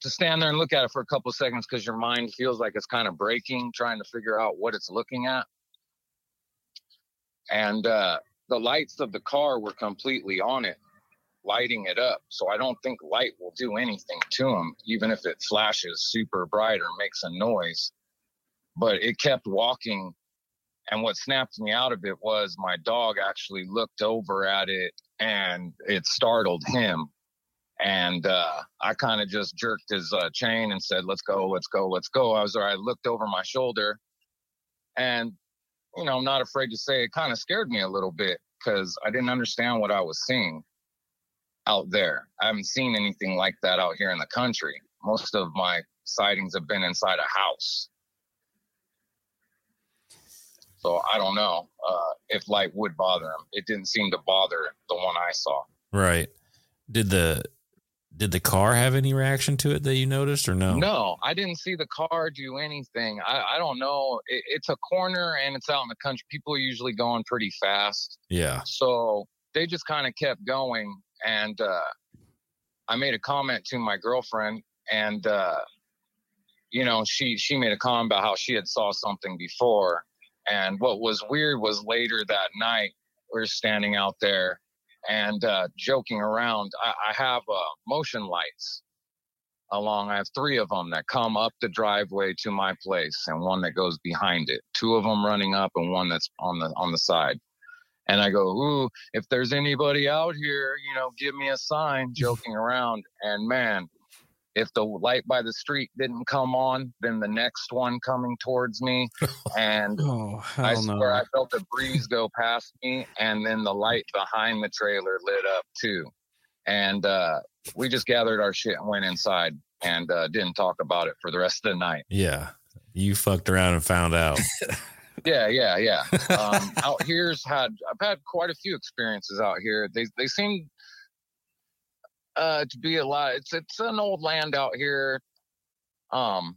to stand there and look at it for a couple seconds because your mind feels like it's kind of breaking, trying to figure out what it's looking at. And uh, the lights of the car were completely on it, lighting it up. So I don't think light will do anything to them, even if it flashes super bright or makes a noise but it kept walking. And what snapped me out of it was my dog actually looked over at it and it startled him. And uh, I kind of just jerked his uh, chain and said, let's go, let's go, let's go. I was there. I looked over my shoulder and, you know, I'm not afraid to say it kind of scared me a little bit because I didn't understand what I was seeing out there. I haven't seen anything like that out here in the country. Most of my sightings have been inside a house. So I don't know uh, if light would bother him. It didn't seem to bother the one I saw. Right. Did the did the car have any reaction to it that you noticed or no? No, I didn't see the car do anything. I, I don't know. It, it's a corner and it's out in the country. People are usually going pretty fast. Yeah. So they just kind of kept going. And uh, I made a comment to my girlfriend and, uh, you know, she, she made a comment about how she had saw something before. And what was weird was later that night, we are standing out there and uh, joking around. I, I have uh, motion lights along. I have three of them that come up the driveway to my place, and one that goes behind it. Two of them running up, and one that's on the on the side. And I go, ooh, if there's anybody out here, you know, give me a sign, joking around. And man, if the light by the street didn't come on, then the next one coming towards me, and Oh, I swear no. I felt a breeze go past me, and then the light behind the trailer lit up too. And uh, we just gathered our shit and went inside and uh, didn't talk about it for the rest of the night. Yeah. You fucked around and found out. Yeah, yeah, yeah. Um, out here's had I've had quite a few experiences out here. They they seem uh, to be a lot. It's it's an old land out here. Um,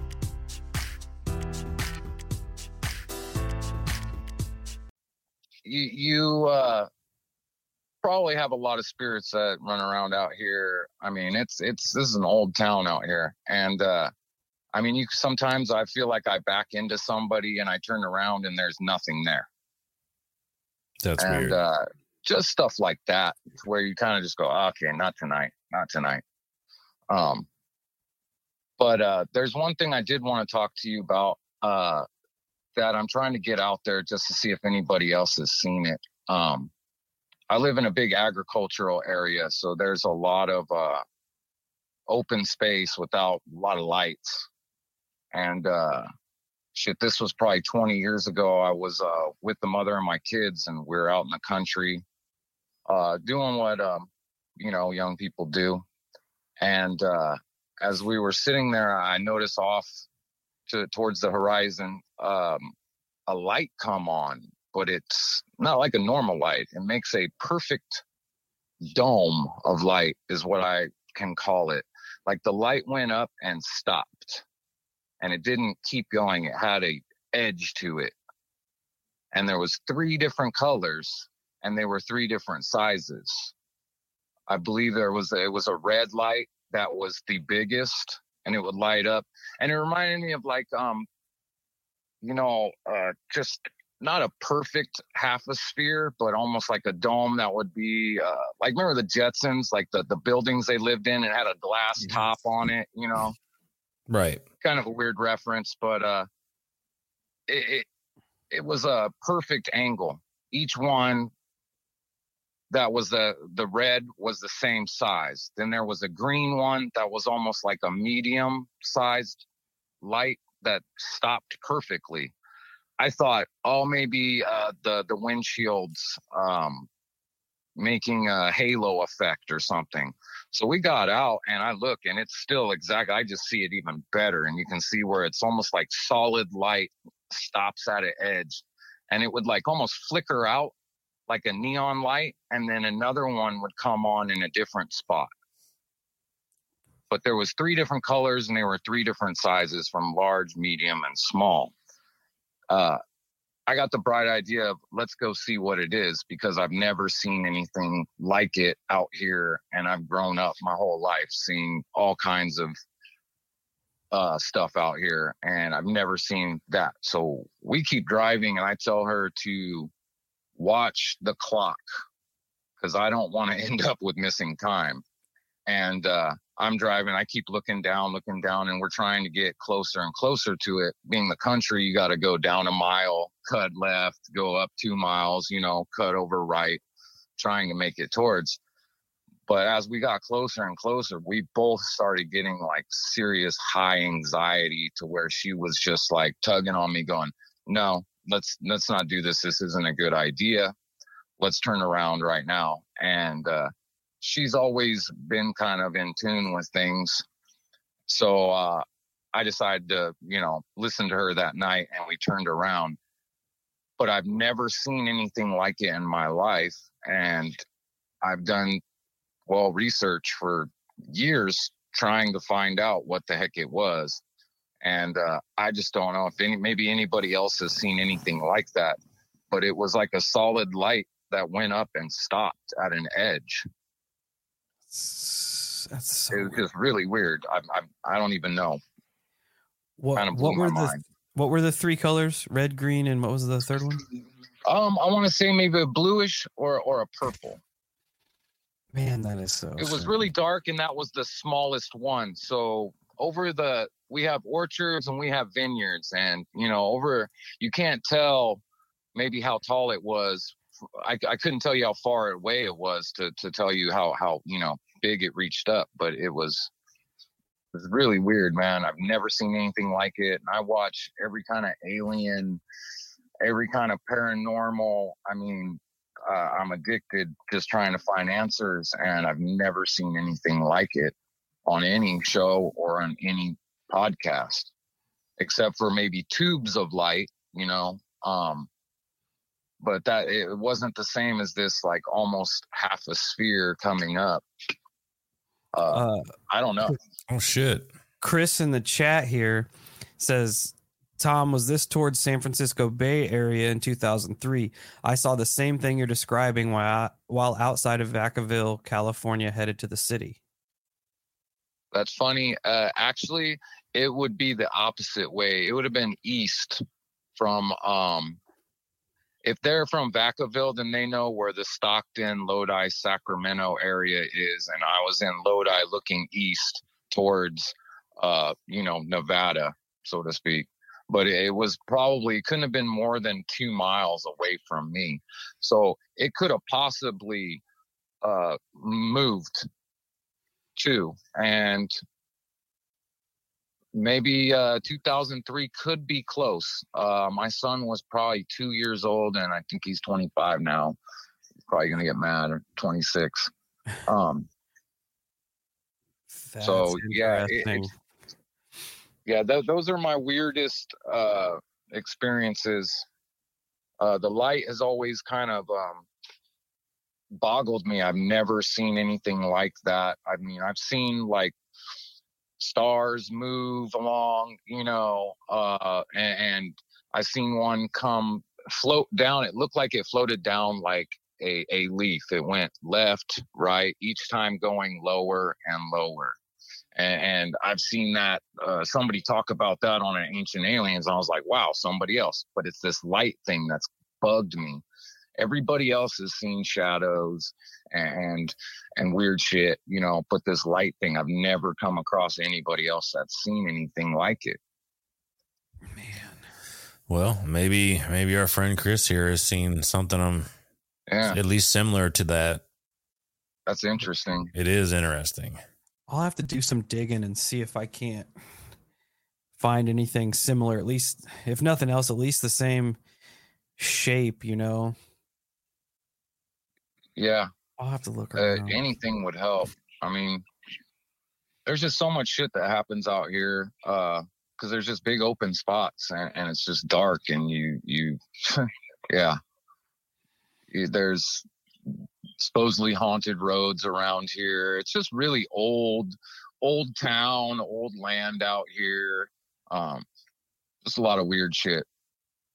You you uh, probably have a lot of spirits that run around out here. I mean, it's it's this is an old town out here, and uh, I mean, you sometimes I feel like I back into somebody and I turn around and there's nothing there. That's and weird. uh, just stuff like that where you kind of just go okay not tonight not tonight um but uh there's one thing i did want to talk to you about uh that i'm trying to get out there just to see if anybody else has seen it um i live in a big agricultural area so there's a lot of uh open space without a lot of lights and uh shit, this was probably 20 years ago. I was uh, with the mother and my kids, and we are out in the country uh, doing what um, you know young people do. And uh, as we were sitting there, I noticed off to towards the horizon um, a light come on, but it's not like a normal light. It makes a perfect dome of light, is what I can call it. Like the light went up and stopped and it didn't keep going. It had a edge to it. And there was three different colors and they were three different sizes. I believe there was, it was a red light that was the biggest and it would light up. And it reminded me of like, um, you know, uh, just not a perfect half a sphere, but almost like a dome that would be, uh, like remember the Jetsons, like the, the buildings they lived in, it had a glass top on it, you know? right. kind of a weird reference, but uh, it, it it was a perfect angle. Each one that was the the red was the same size. Then there was a green one that was almost like a medium sized light that stopped perfectly. I thought, oh, maybe uh, the the windshields um, making a halo effect or something. So we got out and I look and it's still exact. I just see it even better. And you can see where it's almost like solid light stops at an edge and it would like almost flicker out like a neon light. And then another one would come on in a different spot. But there was three different colors and they were three different sizes from large, medium and small. Uh, I got the bright idea of let's go see what it is because I've never seen anything like it out here and I've grown up my whole life seeing all kinds of uh, stuff out here and I've never seen that. So we keep driving and I tell her to watch the clock because I don't want to end up with missing time. And uh, I'm driving. I keep looking down, looking down, and we're trying to get closer and closer to it. Being the country, you got to go down a mile, cut left, go up two miles, you know, cut over right, trying to make it towards. But as we got closer and closer, we both started getting like serious high anxiety to where she was just like tugging on me, going, "No, let's let's not do this. This isn't a good idea. Let's turn around right now." And uh, she's always been kind of in tune with things. So uh, I decided to, you know, listen to her that night and we turned around. But I've never seen anything like it in my life. And I've done, well, research for years trying to find out what the heck it was. And uh, I just don't know if any, maybe anybody else has seen anything like that. But it was like a solid light that went up and stopped at an edge. That's so It was just really weird. I, I, I don't even know. what, kind of what were the mind. what were the three colors? Red, green, and what was the third one? Um, I want to say maybe a bluish or or a purple. Man, that is so. It was really dark, and that was the smallest one. So over the we have orchards and we have vineyards, and you know over you can't tell maybe how tall it was. I, I couldn't tell you how far away it was to to tell you how how you know big it reached up, but it was it was really weird, man. I've never seen anything like it. And I watch every kind of alien, every kind of paranormal. I mean, uh, I'm addicted just trying to find answers, and I've never seen anything like it on any show or on any podcast, except for maybe tubes of light, you know. Um, but that it wasn't the same as this, like almost half a sphere coming up. Uh, Uh, I don't know. Oh shit. Chris in the chat here says, Tom, was this towards San Francisco Bay Area in 2003? I saw the same thing you're describing while while outside of Vacaville, California, headed to the city. That's funny. Uh, actually, it would be the opposite way. It would have been east from um if they're from Vacaville, then they know where the Stockton, Lodi, Sacramento area is. And I was in Lodi looking east towards uh, you know, Nevada, so to speak. But it was probably couldn't have been more than two miles away from me. So it could have possibly uh moved too. And maybe uh 2003 could be close. Uh my son was probably two years old and i think he's 25 now. He's probably gonna get mad or 26 um So, yeah, it- interesting. yeah th- those are my weirdest uh experiences. Uh the light has always kind of um boggled me. I've never seen anything like that. I mean i've seen like stars move along you know uh and, and i seen one come float down it looked like it floated down like a, a leaf it went left right each time going lower and lower and, and I've seen that uh, somebody talk about that on an Ancient Aliens. I was like, wow, somebody else. But it's this light thing that's bugged me. Everybody else has seen shadows and and weird shit, you know. But this light thing, I've never come across anybody else that's seen anything like it. Man. Well, maybe maybe our friend Chris here has seen something um Yeah, at least similar to that. that's interesting. It is interesting. I'll have to do some digging and see if I can't find anything similar. At least, if nothing else, at least the same shape. You know, Yeah, I'll have to look uh, anything would help. I mean, there's just so much shit that happens out here. Uh, because there's just big open spots and, and it's just dark and you you yeah. There's supposedly haunted roads around here. It's just really old old town old land out here. Um just a lot of weird shit.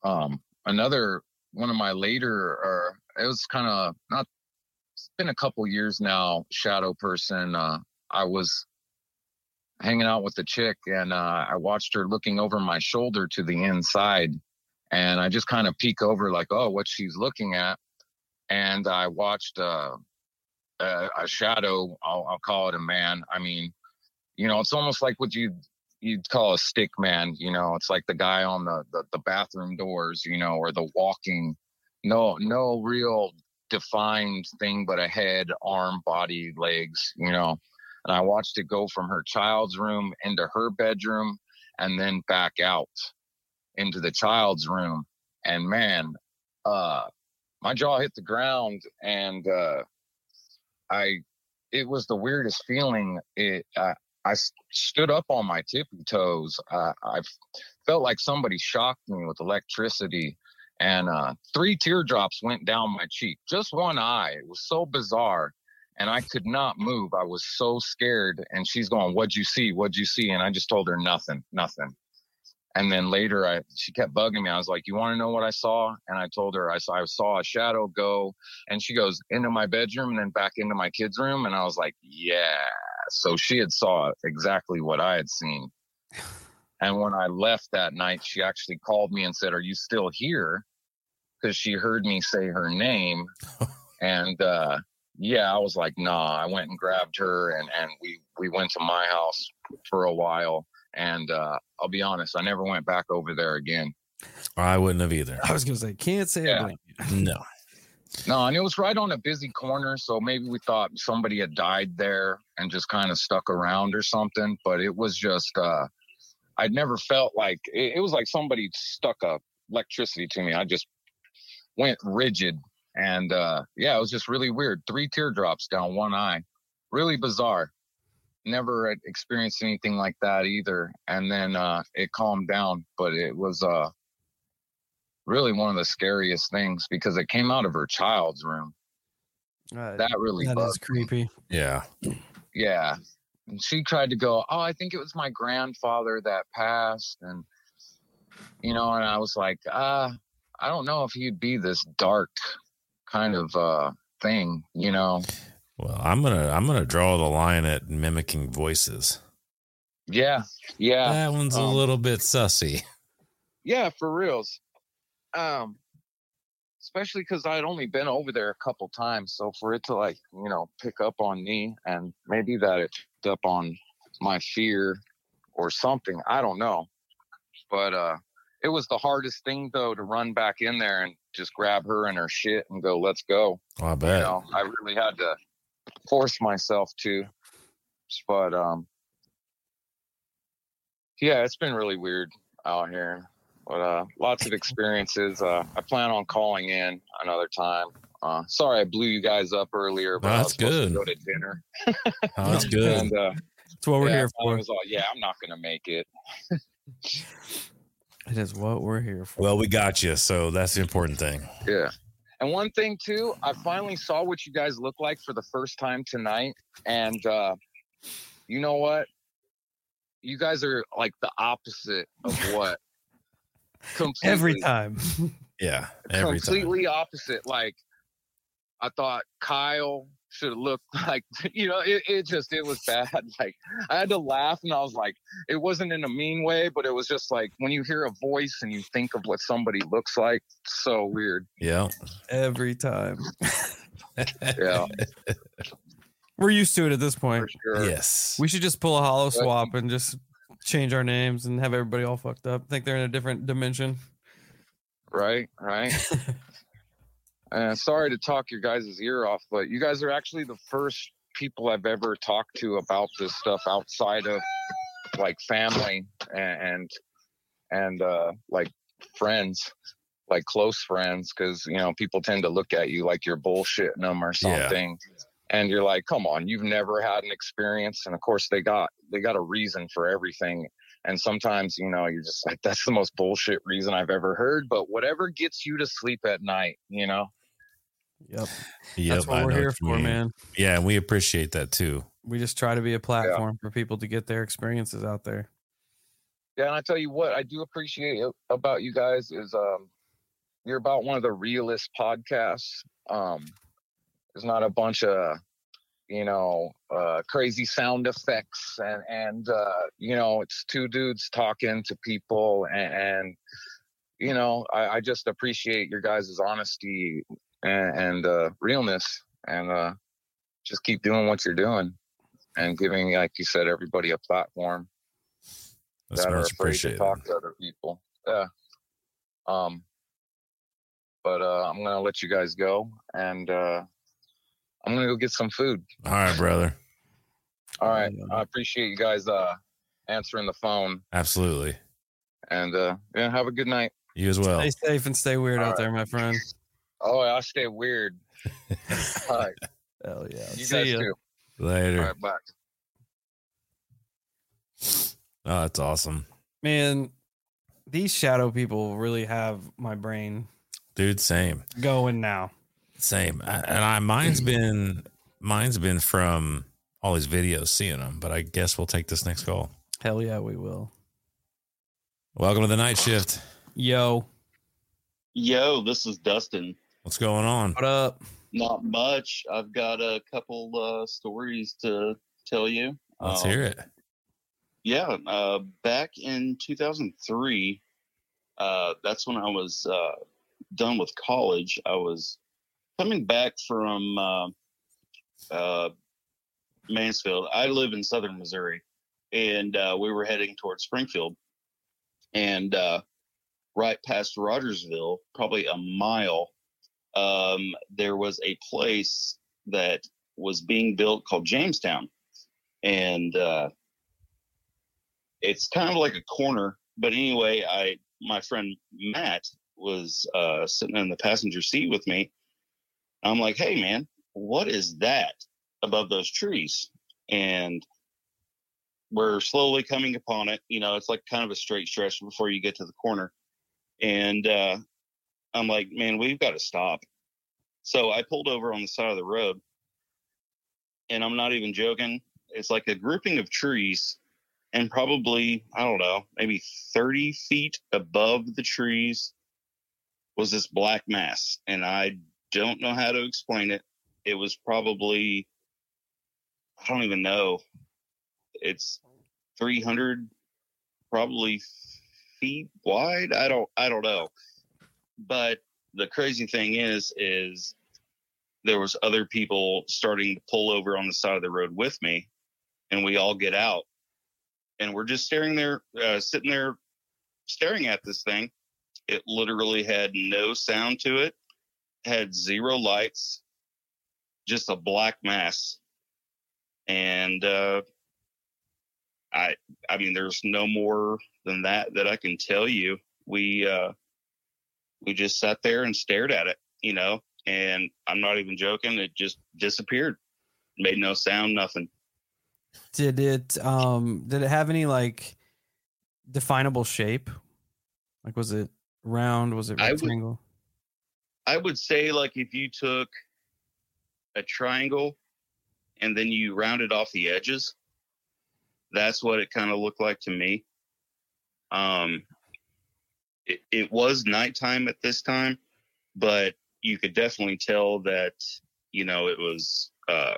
Um another one of my later or it was kind of not been a couple years now shadow person uh i was hanging out with the chick and uh, I watched her looking over my shoulder to the inside and I just kind of peek over like, oh, what she's looking at. And I watched uh, a, a shadow. I'll, I'll call it a man. I mean, you know, it's almost like what you you'd call a stick man. You know, it's like the guy on the, the the bathroom doors. You know, or the walking. No, no real defined thing, but a head, arm, body, legs. You know, and I watched it go from her child's room into her bedroom and then back out into the child's room. And man, uh, my jaw hit the ground and uh, I it was the weirdest feeling. It I s- stood up on my tippy toes. Uh, I felt like somebody shocked me with electricity, and uh, three teardrops went down my cheek. Just one eye. It was so bizarre, and I could not move. I was so scared. And she's going, "What'd you see? What'd you see?" And I just told her nothing, nothing. And then later, I she kept bugging me. I was like, "You want to know what I saw?" And I told her I saw I saw a shadow go, and she goes into my bedroom and then back into my kids' room, and I was like, "Yeah." So she had saw exactly what I had seen. And when I left that night, she actually called me and said, "Are you still here?" Because she heard me say her name, and uh, yeah, I was like, "Nah." I went and grabbed her, and and we we went to my house for a while. And uh, I'll be honest, I never went back over there again. I wouldn't have either. I was gonna say, can't say Yeah. I blame you. No. No, and it was right on a busy corner, so maybe we thought somebody had died there and just kind of stuck around or something. But it was just, uh, I'd never felt like it, it was like somebody stuck a electricity to me. I just went rigid, and uh, yeah, it was just really weird. Three teardrops down one eye, really bizarre. Never experienced anything like that either. And then uh, it calmed down, but it was uh, really one of the scariest things because it came out of her child's room. Uh, That really that bugged is creepy. Yeah. yeah and she tried to go oh i think it was my grandfather that passed and you know and i was like uh i don't know if he'd be this dark kind of uh thing you know Well, I'm gonna I'm gonna draw the line at mimicking voices. yeah yeah that one's a um, little bit sussy. yeah for reals um especially because i'd only been over there a couple times so for it to like you know pick up on me and maybe that it picked up on my fear or something. I don't know. But uh it was the hardest thing though to run back in there and just grab her and her shit and go let's go. Oh, I you bet. know i really had to force myself to. But um yeah it's been really weird out here but uh lots of experiences uh i plan on calling in another time uh sorry i blew you guys up earlier but No, I that's was good. to go to dinner Oh, that's good. and uh It's what we're yeah, here I for. was all, yeah i'm not gonna make it It is what we're here for. Well, we got you, so that's the important thing. Yeah. And one thing too, I finally saw what you guys look like for the first time tonight. And uh you know what? You guys are like the opposite of what completely, every time. Yeah, every time. completely opposite. Like I thought Kyle should have looked like you know, it, it just it was bad. Like I had to laugh and I was like, it wasn't in a mean way, but it was just like when you hear a voice and you think of what somebody looks like, so weird. Yeah. every time. Yeah, We're used to it at this for point. sure. yes. We should just pull a hollow swap and just change our names and have everybody all fucked up. Think they're in a different dimension. Right, right. and sorry to talk your guys' ear off, but you guys are actually the first people I've ever talked to about this stuff outside of like family and and, and uh like friends, like close friends, because you know people tend to look at you like you're bullshitting them or Yeah. Something. And you're like, come on, you've never had an experience. And of course they got they got a reason for everything. And sometimes, you know, you're just like, that's the most bullshit reason I've ever heard. But whatever gets you to sleep at night, you know? Yep. Yep, That's what I we're here what for, mean. man. Yeah, and we appreciate that too. We just try to be a platform for people to get their experiences out there. Yeah, and I tell you what, I do appreciate about you guys is um you're about one of the realest podcasts. Um there's not a bunch of you know uh crazy sound effects and and uh you know it's two dudes talking to people and, and you know I, I just appreciate your guys' honesty and, and uh realness and uh just keep doing what you're doing and giving like you said everybody a platform That's that are afraid to talk to other people. Yeah. Um. But uh, I'm gonna let you guys go, and uh, I'm gonna go get some food. All right, brother. All right. I appreciate you guys uh, answering the phone, Absolutely. and uh, yeah, have a good night. You as well. Stay safe and stay weird All out right. there, my friend. Oh, I stay weird. All right. Hell yeah. You See guys ya. too. Later. All right, bye. Oh, that's awesome. Man, these shadow people really have my brain Dude, same. going now. Same. I- And I mine's been mine's been from all these videos seeing them, but I guess we'll take this next call. Hell yeah, we will. Welcome to the night shift. Yo, Yo, this is Dustin. What's going on? what up? Not much. I've got a couple uh, stories to tell you. Let's Um, hear it. Yeah, uh, back in 2003, uh, that's when I was uh, done with college. I was coming back from uh, uh, Mansfield. I live in southern Missouri, and uh, we were heading towards Springfield. And uh, right past Rogersville, probably a mile, um, there was a place that was being built called Jamestown. And uh, it's kind of like a corner. But anyway, I my friend Matt was uh, sitting in the passenger seat with me. I'm like, "Hey, man, what is that above those trees?" And we're slowly coming upon it. You know, it's like kind of a straight stretch before you get to the corner. And uh, I'm like, "Man, we've got to stop." So I pulled over on the side of the road, and I'm not even joking. It's like a grouping of trees and probably I don't know, maybe 30 feet above the trees was this black mass, and I don't know how to explain it. It was probably I don't even know. It's 300 probably feet wide. I don't I don't know. But the crazy thing is is there was other people starting to pull over on the side of the road with me and we all get out and we're just staring there, uh, sitting there, staring at this thing. It literally had no sound to it, had zero lights, just a black mass. And uh, I, I mean, there's no more than that that I can tell you. We, uh, we just sat there and stared at it, you know. And I'm not even joking; it just disappeared, made no sound, nothing. Did it um did it have any like definable shape? Like was it round? Was it rectangle? I would say like if you took a triangle and then you rounded off the edges, that's what it kind of looked like to me. Um, it, it was nighttime at this time, but you could definitely tell that you know it was uh,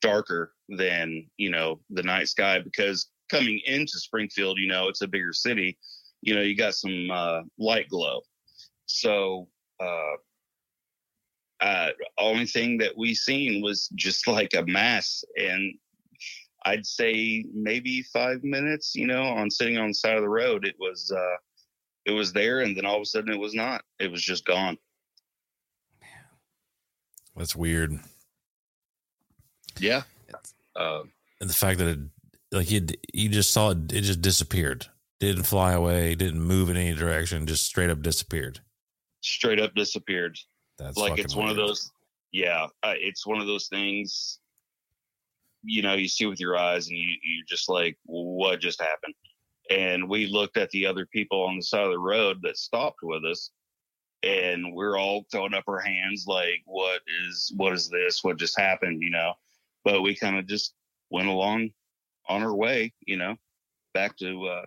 darker than you know the night sky because coming into Springfield, you know it's a bigger city. You know you got some uh, light glow, so uh, uh, only thing that we seen was just like a mass, and I'd say maybe five minutes. You know, on sitting on the side of the road, it was uh, it was there, and then all of a sudden it was not. It was just gone. That's weird. Yeah. Uh, And the fact that it like you you just saw it it just disappeared. Didn't fly away, didn't move in any direction, just straight up disappeared. Straight up disappeared. That's like it's one of those yeah uh, it's one of those things you know you see with your eyes and you you just like what just happened? And we looked at the other people on the side of the road that stopped with us and we're all throwing up our hands like what is what is this? What just happened you know? But we kind of just went along on our way you know back to uh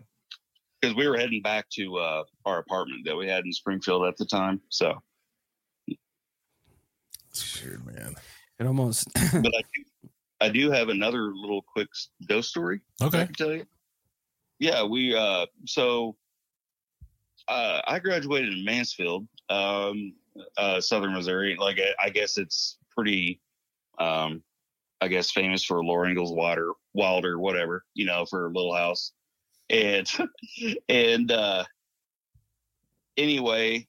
because we were heading back to uh our apartment that we had in springfield at the time so It's weird, man. It almost but I do, I do have another little quick ghost story I Okay. can tell you. Yeah, we uh so uh I graduated in Mansfield, um uh southern Missouri. Like I, I guess it's pretty um I guess famous for Laura Ingalls Wilder Wilder, whatever, you know, for Little House. And and uh anyway,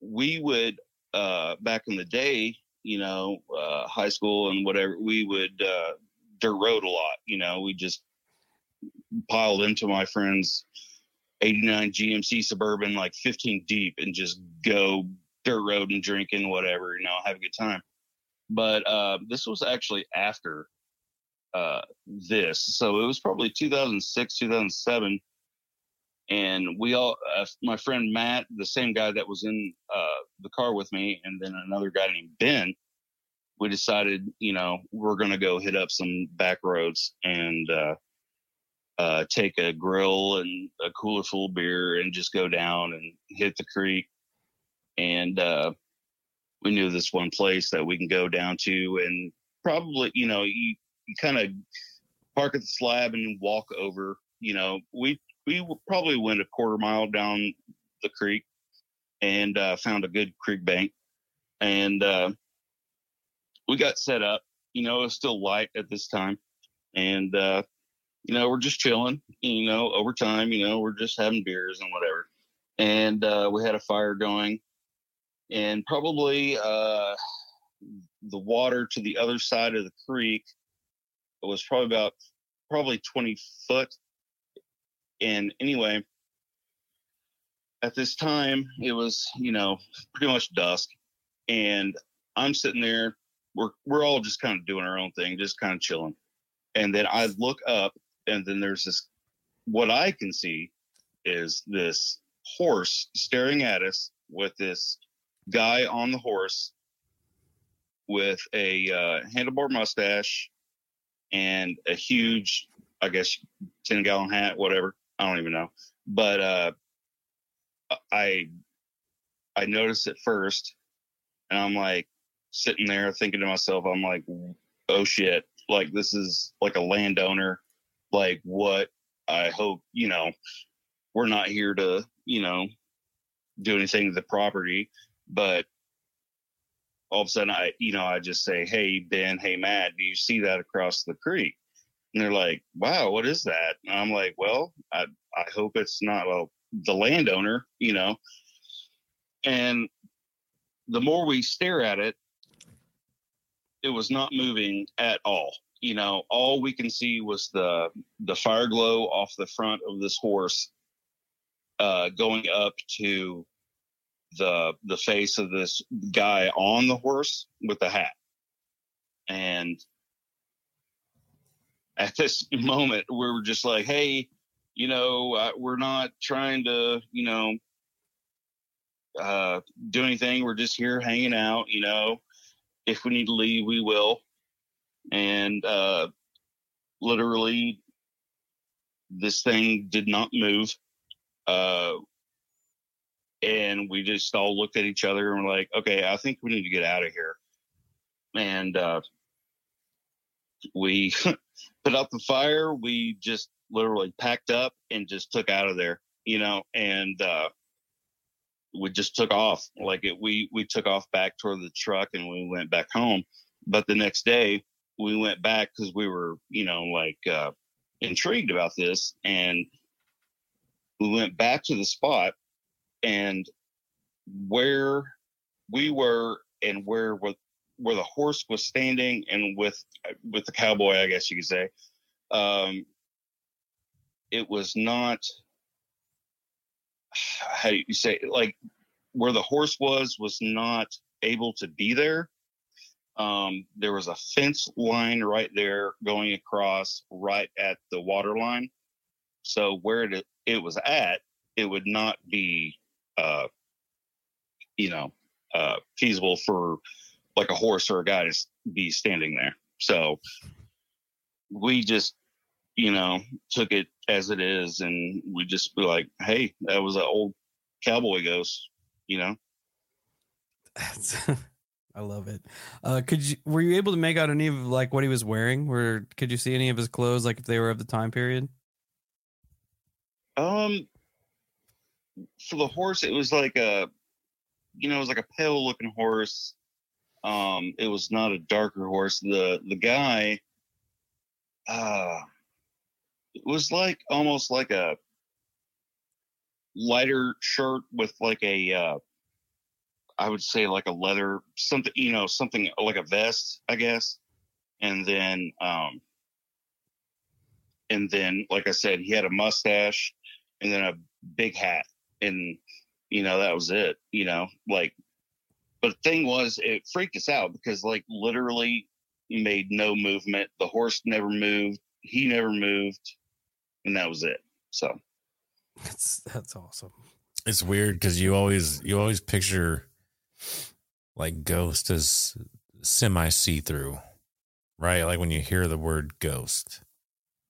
we would uh back in the day, you know, uh high school and whatever, we would uh dirt road a lot, you know, we just piled into my friend's 89 GMC Suburban like 15 deep and just go dirt road and drinking whatever, you know, have a good time. But uh this was actually after uh, this. So it was probably 2006, 2007. And we all, uh, my friend Matt, the same guy that was in uh, the car with me, and then another guy named Ben, we decided, you know, we're going to go hit up some back roads and uh, uh, take a grill and a cooler full of beer and just go down and hit the creek. And uh, we knew this one place that we can go down to and probably, you know, you, you kind of park at the slab and walk over. You know, we we probably went a quarter mile down the creek and uh, found a good creek bank, and uh, we got set up. You know, it was still light at this time, and uh, you know, we're just chilling. You know, over time, you know, we're just having beers and whatever, and uh, we had a fire going, and probably uh, the water to the other side of the creek it was probably about probably 20 foot. And anyway, at this time, it was, you know, pretty much dusk. And I'm sitting there, we're, we're all just kind of doing our own thing, just kind of chilling. And then I look up, and then there's this, what I can see is this horse staring at us with this guy on the horse with a uh, handlebar mustache and a huge, I guess, 10 gallon hat, whatever. I don't even know. But uh, I I noticed it first, and I'm like sitting there thinking to myself, I'm like, oh shit, like this is like a landowner. Like what? I hope you know we're not here to you know do anything to the property, but all of a sudden I, you know, I just say, Hey, Ben, hey, Matt, do you see that across the creek? And they're like, wow, what is that? And I'm like, well, I, I hope it's not well, the landowner, you know. And the more we stare at it, it was not moving at all. You know, all we can see was the the fire glow off the front of this horse uh, going up to the the face of this guy on the horse with the hat. And at this moment, we were just like, "Hey, you know, uh, we're not trying to, you know, uh, do anything. We're just here hanging out. You know, if we need to leave, we will." And uh, literally, this thing did not move. Uh, and we just all looked at each other and were like, okay, I think we need to get out of here. And uh, we put out the fire. We just literally packed up and just took out of there, you know, and uh, we just took off. Like it, we we took off back toward the truck and we went back home. But the next day we went back because we were, you know, like uh, intrigued about this, and we went back to the spot and where we were and where where the horse was standing and with with the cowboy, I guess you could say, um, it was not how do you say like where the horse was was not able to be there. Um, there was a fence line right there going across right at the water line. So where it, it was at, it would not be uh, you know, uh, feasible for like a horse or a guy to be standing there. So we just, you know, took it as it is, and we just be like, "Hey, that was an old cowboy ghost," you know. I love it. Uh, could you were you able to make out any of like what he was wearing? Where could you see any of his clothes, like if they were of the time period? Um, for the horse, it was like a, you know, it was like a pale looking horse. Um, it was not a darker horse. The the guy, uh, it was like almost like a lighter shirt with like a, uh, I would say like a leather something, you know, something like a vest, I guess. And then, um, and then, like I said, he had a mustache and then a big hat and you know that was it you know like but the thing was it freaked us out because like literally made no movement. The horse never moved. He never moved, and that was it. So That's that's awesome. It's weird because you always you always picture like ghost as semi see through, right? Like when you hear the word ghost.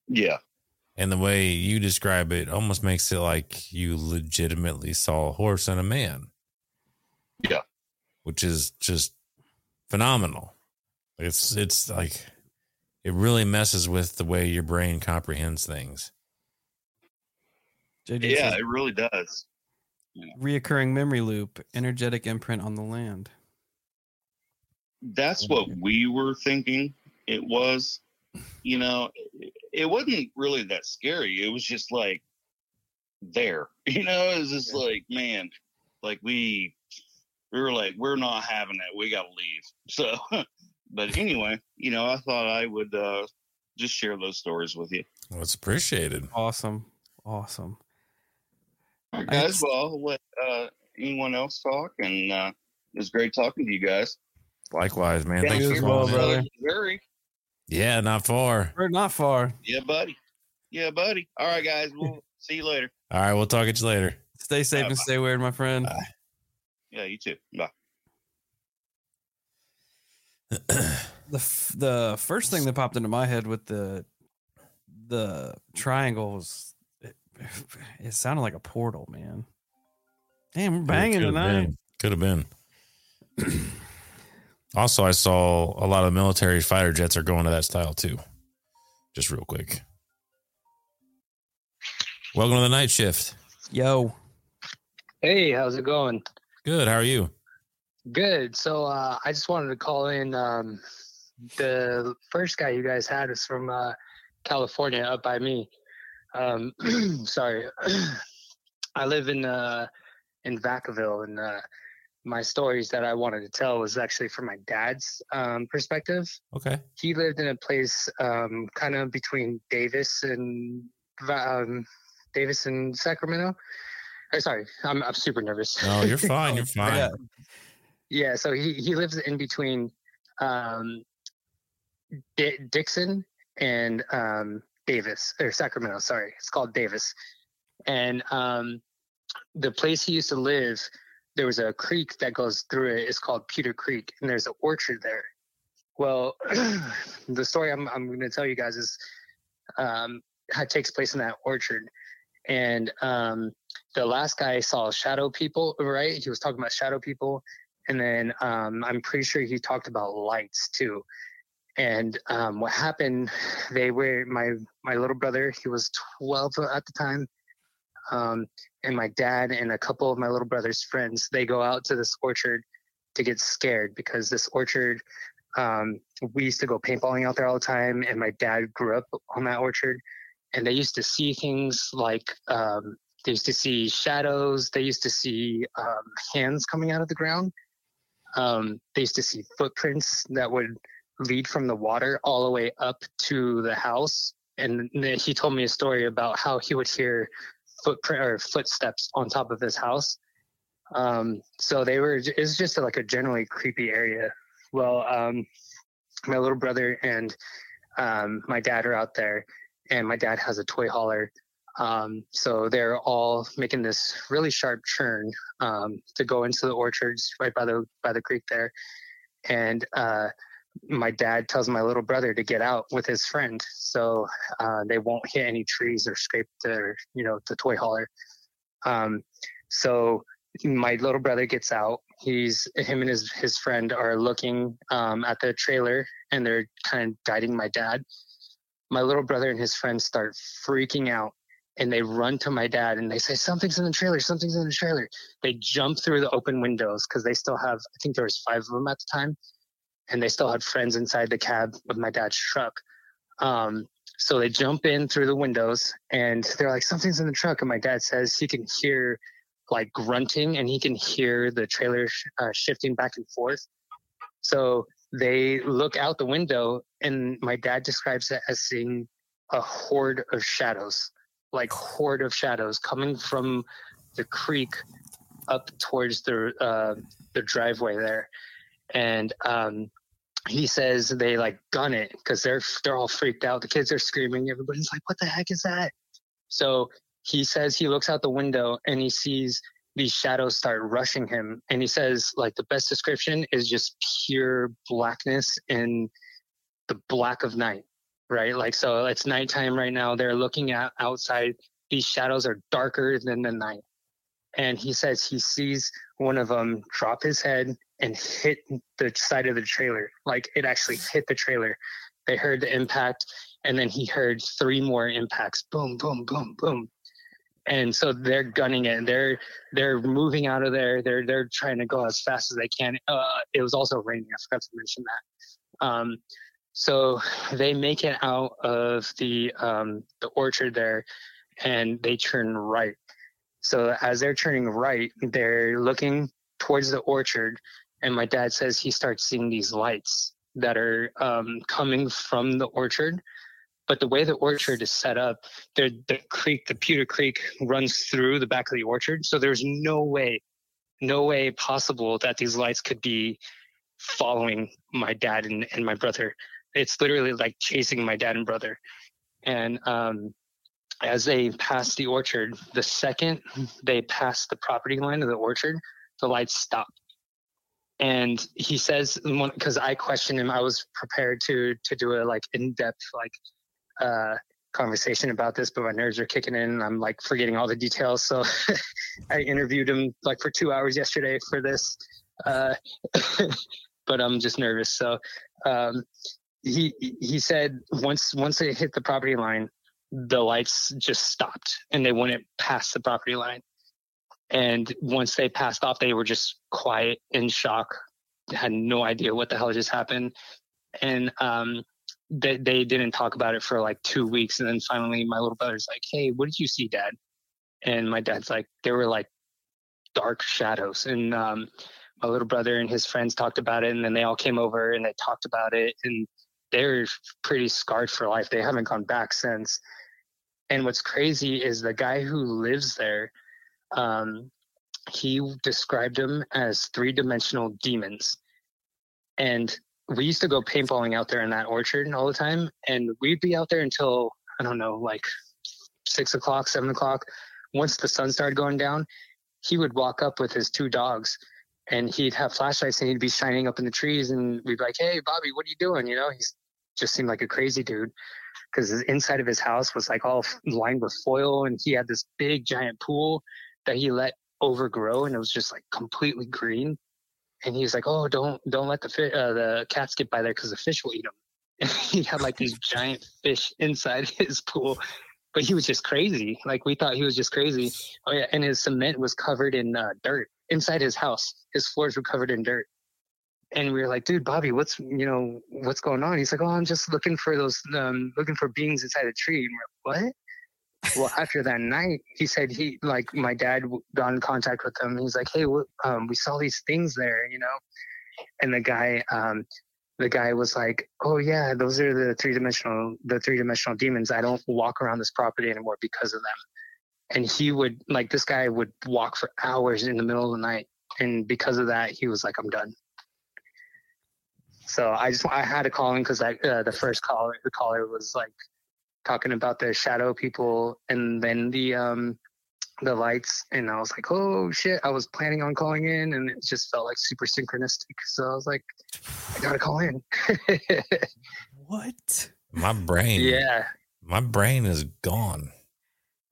yeah, And the way you describe it almost makes it like you legitimately saw a horse and a man. Yeah. Which is just phenomenal. It's it's like it really messes with the way your brain comprehends things. JJ yeah, says, it really does. reoccurring memory loop, energetic imprint on the land. That's what we were thinking. It was, you know, it- it wasn't really that scary. It was just like there, you know. It was just like, man, like we we were like, we're not having it. We got to leave. So, but anyway, you know, I thought I would uh just share those stories with you. Well, it's appreciated. Awesome. Awesome. All right, guys. just- Well, I'll let uh, anyone else talk, and uh, it was great talking to you guys. Likewise, man. Down Thanks you for as here well, calling in in. brother. Missouri. Yeah, not far. We're not far. Yeah, buddy. Yeah, buddy. All right, guys. We'll see you later. All right, we'll talk at you later. Stay safe and Bye-bye. stay weird, my friend. Yeah, you too. Bye. the f- the first thing that popped into my head with the the triangle was it, it sounded like a portal, man. Damn, we're banging Could have tonight. been. Could have been. also, I saw a lot of military fighter jets are going to that style too. Just real quick. Welcome to the night shift. Yo, Hey, how's it going? Good. How are you? Good. So uh, I just wanted to call in. Um, the first guy you guys had was from uh, California, up by me. Um, sorry, I live in uh, in Vacaville, and uh, my stories that I wanted to tell was actually from my dad's um, perspective. Okay. He lived in a place um, kind of between Davis and um, Davis and Sacramento. Or sorry, I'm I'm super nervous. No, you're fine. You're fine. Yeah. Yeah, so he, he lives in between um, D- Dixon and um, Davis or Sacramento. Sorry, it's called Davis. And um, the place he used to live, there was a creek that goes through it. It's called Putah Creek, and there's an orchard there. Well, the story I'm I'm going to tell you guys is um, how it takes place in that orchard. And um, the last guy saw shadow people, right? He was talking about shadow people and then um, I'm pretty sure he talked about lights too. And um, what happened? They were my my little brother. He was 12 at the time, um, and my dad and a couple of my little brother's friends. They go out to this orchard to get scared because this orchard. Um, we used to go paintballing out there all the time, and my dad grew up on that orchard. And they used to see things like um, they used to see shadows. They used to see um, hands coming out of the ground um, they used to see footprints that would lead from the water all the way up to the house. And he told me a story about how he would hear footprint or footsteps on top of his house. Um, so they were, it's just like a generally creepy area. Well, um, my little brother and um, my dad are out there, and my dad has a toy hauler. Um, so they're all making this really sharp churn um, to go into the orchards right by the by the creek there. And uh, my dad tells my little brother to get out with his friend, so uh, they won't hit any trees or scrape their you know the toy hauler. Um, so my little brother gets out. He's him and his his friend are looking um, at the trailer, and they're kind of guiding my dad. My little brother and his friend start freaking out and they run to my dad and they say something's in the trailer something's in the trailer they jump through the open windows because they still have i think there was five of them at the time and they still had friends inside the cab of my dad's truck. Um, so they jump in through the windows and they're like something's in the truck. And my dad says he can hear like grunting and he can hear the trailer sh- uh, shifting back and forth. So they look out the window and my dad describes it as seeing a horde of shadows like horde of shadows coming from the creek up towards the uh, the driveway there, and um, he says they like gun it because they're they're all freaked out. The kids are screaming. Everybody's like, "What the heck is that?" So he says he looks out the window and he sees these shadows start rushing him, and he says like the best description is just pure blackness and the black of night, right? Like so, it's nighttime right now. They're looking at outside. These shadows are darker than the night, and he says he sees one of them drop his head and hit the side of the trailer. Like it actually hit the trailer. They heard the impact, and then he heard three more impacts. Boom, boom, boom, boom. And so they're gunning it. They're they're moving out of there. They're they're trying to go as fast as they can. Uh, it was also raining. I forgot to mention that. Um, so they make it out of the um, the orchard there, and they turn right. So as they're turning right, they're looking towards the orchard, and my dad says he starts seeing these lights that are um, coming from the orchard. But the way the orchard is set up, the, creek, the Putah Creek, runs through the back of the orchard. So there's no way, no way possible that these lights could be following my dad and, and my brother. It's literally like chasing my dad and brother. And um, as they pass the orchard, the second they pass the property line of the orchard, the lights stop and he says because i questioned him i was prepared to to do a like in-depth like uh conversation about this but my nerves are kicking in i'm like forgetting all the details. So i interviewed him like for two hours yesterday for this uh but i'm just nervous. So um he he said once once they hit the property line the lights just stopped and they wouldn't pass the property line and once they passed off, they were just quiet in shock, had no idea what the hell just happened. And um, they, they didn't talk about it for like two weeks. And then finally, my little brother's like, Hey, what did you see, dad? And my dad's like, There were like dark shadows. And um, my little brother and his friends talked about it. And then they all came over and they talked about it. And they're pretty scarred for life. They haven't gone back since. And what's crazy is the guy who lives there um, he described them as three dimensional demons. And we used to go paintballing out there in that orchard all the time. And we'd be out there until, I don't know, like six o'clock, seven o'clock. Once the sun started going down, he would walk up with his two dogs and he'd have flashlights and he'd be shining up in the trees. And we'd be like, hey, Bobby, what are you doing? You know, he just seemed like a crazy dude because the inside of his house was like all lined with foil and he had this big giant pool that he let overgrow and it was just like completely green. And he was like, "Oh, don't don't let the fi- uh, the cats get by there because the fish will eat them." And he had like these giant fish inside his pool, but he was just crazy. Like we thought he was just crazy. Oh yeah, and his cement was covered in uh, dirt inside his house. His floors were covered in dirt. And we were like, dude, Bobby, what's you know what's going on? He's like, oh, I'm just looking for those, um, looking for beings inside a tree. And we're like, what? Well, after that night, he said he like my dad got in contact with him. He's like, "Hey, um, we saw these things there, you know," and the guy, um, the guy was like, "Oh yeah, those are the three dimensional, the three dimensional demons. I don't walk around this property anymore because of them." And he would like this guy would walk for hours in the middle of the night, and because of that, he was like, "I'm done." So I just I had to call him because uh, the first caller the caller was like talking about the shadow people and then the um the lights and I was like, oh shit, I was planning on calling in and it just felt like super synchronistic. So I was like, I gotta call in. what? My brain. Yeah. My brain is gone.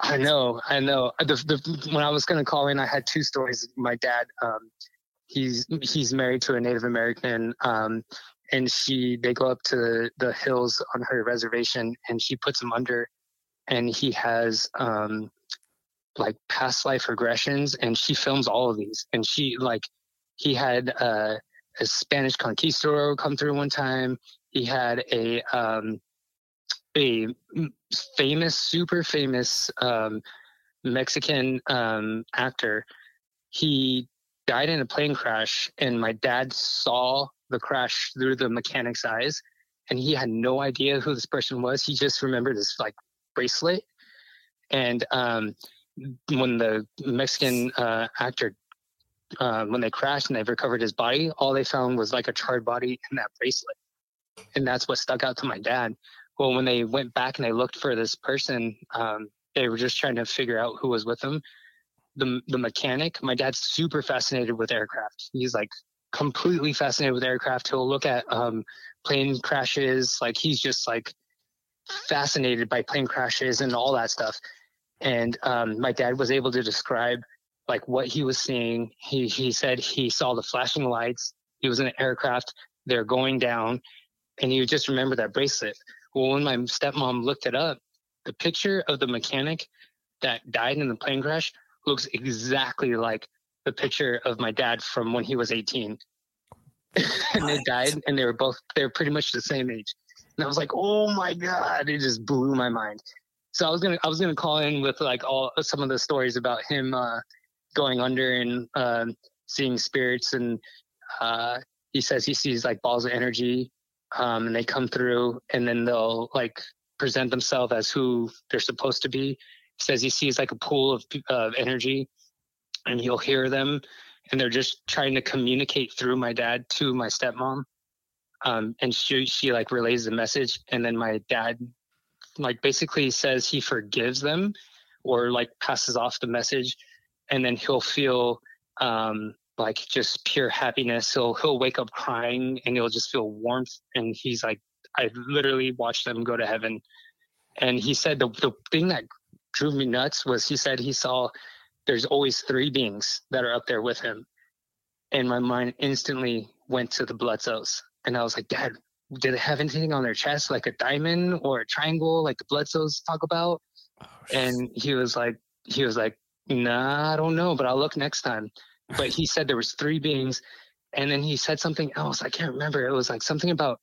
I know, I know. The, the, when I was gonna call in, I had two stories. My dad, um, he's he's married to a Native American, um, and she they go up to the hills on her reservation and she puts him under and he has um like past life regressions and she films all of these. And she like he had uh, a spanish conquistador come through one time. He had a um a famous super famous um mexican um actor. He died in a plane crash and my dad saw the crash through the mechanic's eyes and he had no idea who this person was he just remembered this like bracelet and um, when the mexican uh, actor uh, when they crashed and they recovered his body, all they found was like a charred body and that bracelet, and that's what stuck out to my dad. Well, when they went back and they looked for this person, um, they were just trying to figure out who was with them. The the mechanic, my dad's super fascinated with aircraft. He's like completely fascinated with aircraft. He'll look at um, plane crashes. Like he's just like fascinated by plane crashes and all that stuff. And um, my dad was able to describe like what he was seeing. He he said he saw the flashing lights. He was in an aircraft. They're going down, and he just remember that bracelet. Well, when my stepmom looked it up, the picture of the mechanic that died in the plane crash looks exactly like the picture of my dad from when he was 18. and they died, and they were both they're pretty much the same age. And I was like, oh my god, it just blew my mind. So I was gonna I was gonna call in with like all some of the stories about him uh, going under and uh, seeing spirits, and uh, he says he sees like balls of energy, um, and they come through, and then they'll like present themselves as who they're supposed to be. Says he sees like a pool of of energy, and he'll hear them, and they're just trying to communicate through my dad to my stepmom. Um, and she she like relays the message, and then my dad like basically says he forgives them or like passes off the message and then he'll feel um like just pure happiness he'll he'll wake up crying and he'll just feel warmth and he's like i literally watched them go to heaven and he said the, the thing that drove me nuts was he said he saw there's always three beings that are up there with him and my mind instantly went to the Bledsoes and i was like dad did they have anything on their chest like a diamond or a triangle like the Bledsoes talk about? Oh, and he was like, he was like, nah, I don't know, but I'll look next time. But he said there was three beings, and then he said something else. I can't remember. It was like something about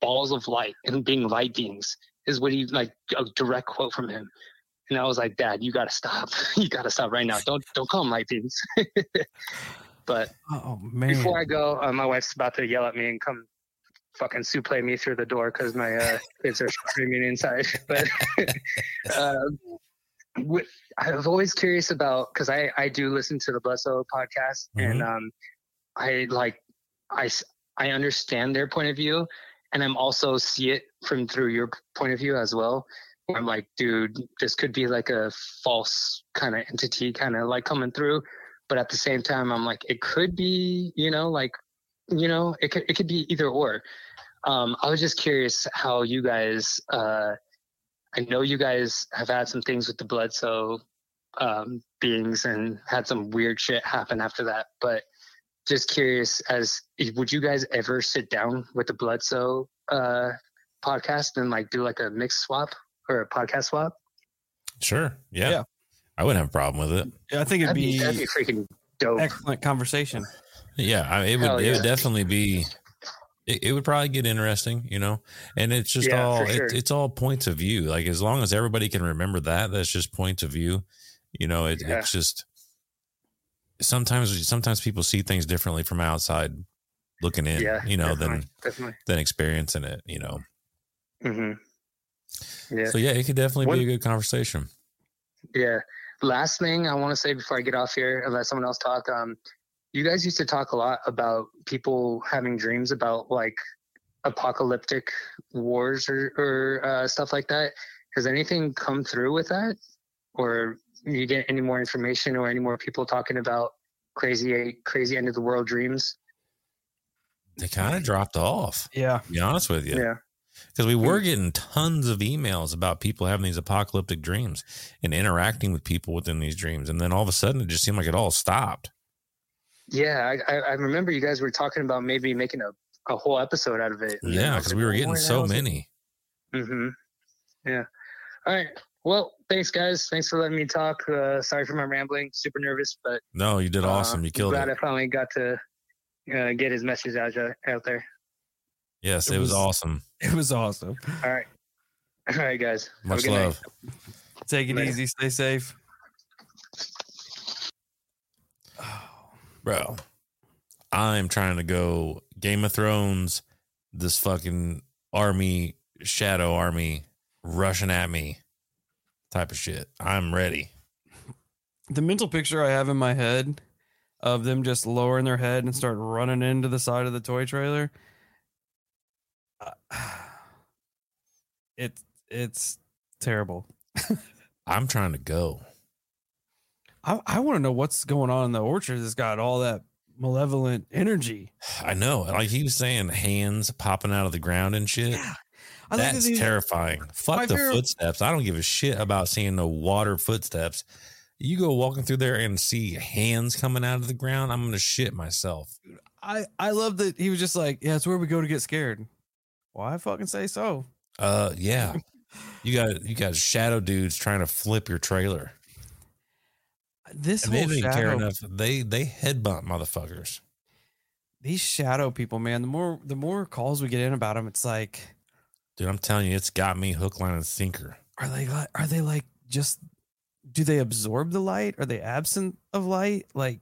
balls of light and being light beings is what he like a direct quote from him. And I was like, Dad, you gotta stop. you gotta stop right now. Don't don't call them light beings. but Oh man. before I go, uh, my wife's about to yell at me and come fucking suplex me through the door because my uh, kids are screaming inside. But uh, I was always curious about because I I do listen to the Bledsoe podcast and um I like I I understand their point of view and I'm also see it from through your point of view as well. I'm like, dude, this could be like a false kind of entity, kind of like coming through. But at the same time, I'm like, it could be, you know, like you know it could, it could be either or um i was just curious how you guys uh i know you guys have had some things with the bledsoe um beings and had some weird shit happen after that but just curious as would you guys ever sit down with the bledsoe uh podcast and like do like a mix swap or a podcast swap Sure. Yeah. Yeah. I wouldn't have a problem with it. Yeah, I think it'd that'd be, be that'd be freaking dope excellent conversation. Yeah. I, it would, Hell it yeah. would definitely be, it, it would probably get interesting, you know, and it's just Yeah, all sure. it, it's all points of view. Like as long as everybody can remember that, that's just points of view. You know, it, Yeah. it's just, sometimes, sometimes people see things differently from outside looking in, yeah you know, definitely, than, definitely than experiencing it, you know? hmm yeah So yeah, it could definitely One- be a good conversation. Yeah. Last thing I want to say before I get off here, and let someone else talk. Um, you guys used to talk a lot about people having dreams about like apocalyptic wars or, or uh, stuff like that. Has anything come through with that, or you get any more information or any more people talking about crazy, crazy end of the world dreams? They kind of dropped off, Yeah. to be honest with you. Yeah. Because we were getting tons of emails about people having these apocalyptic dreams and interacting with people within these dreams and then all of a sudden it just seemed like it all stopped Yeah, I, I remember you guys were talking about maybe making a, a whole episode out of it. Yeah because we were getting so hell is it?" many Mm-hmm. Yeah. All right. Well, thanks, guys. Thanks for letting me talk. Uh, sorry for my rambling. Super nervous, but no you did uh, awesome you killed glad it glad I finally got to uh, get his message out, out there. yes It it was was- awesome It was awesome. All right. All right, guys. Much good night. love Take it Later. easy. Stay safe. bro i'm trying to go game of thrones this fucking army shadow army rushing at me type of shit i'm ready The mental picture I have in my head of them just lowering their head and start running into the side of the toy trailer. Uh, it's it's terrible. I'm trying to go. I, I want to know what's going on in the orchard that's got all that malevolent energy. I know. Like he was saying, hands popping out of the ground and shit. Yeah. That That's terrifying. Fuck the favorite- footsteps. I don't give a shit about seeing the water footsteps. You go walking through there and see hands coming out of the ground, I'm gonna shit myself. I I love that he was just like, yeah, it's where we go to get scared. Well, I fucking say so. Uh, yeah. You got you got shadow dudes trying to flip your trailer, This and they whole didn't even care enough. They they headbutt motherfuckers. these shadow people, man. The more the more calls we get in about them, it's like, Dude, I'm telling you, it's got me hook, line, and sinker. are they are they like just? Do they absorb the light? Are they absent of light? Like,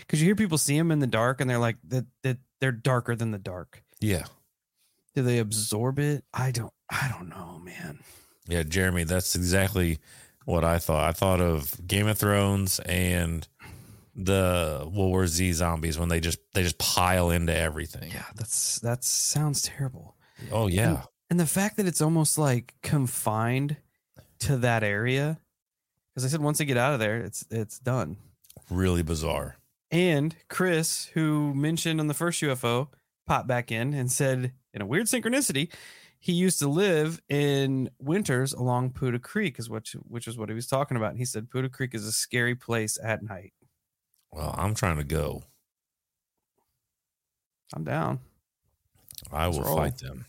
because you hear people see them in the dark, and they're like that that they're darker than the dark. Yeah, Do they absorb it? I don't. I don't know, man. yeah, Jeremy. That's exactly what I thought. I thought of Game of Thrones and the World War Z zombies when they just they just pile into everything. Yeah, that's that sounds terrible. Oh yeah. And the fact that it's almost like confined to that area, because I said once they get out of there, it's it's done. really bizarre. And Chris, who mentioned on the first UFO, popped back in and said, in a weird synchronicity, he used to live in winters along Putah Creek, is which which is what he was talking about. And he said Putah Creek is a scary place at night. Well, I'm trying to go. I'm down. I Let's will roll. fight them,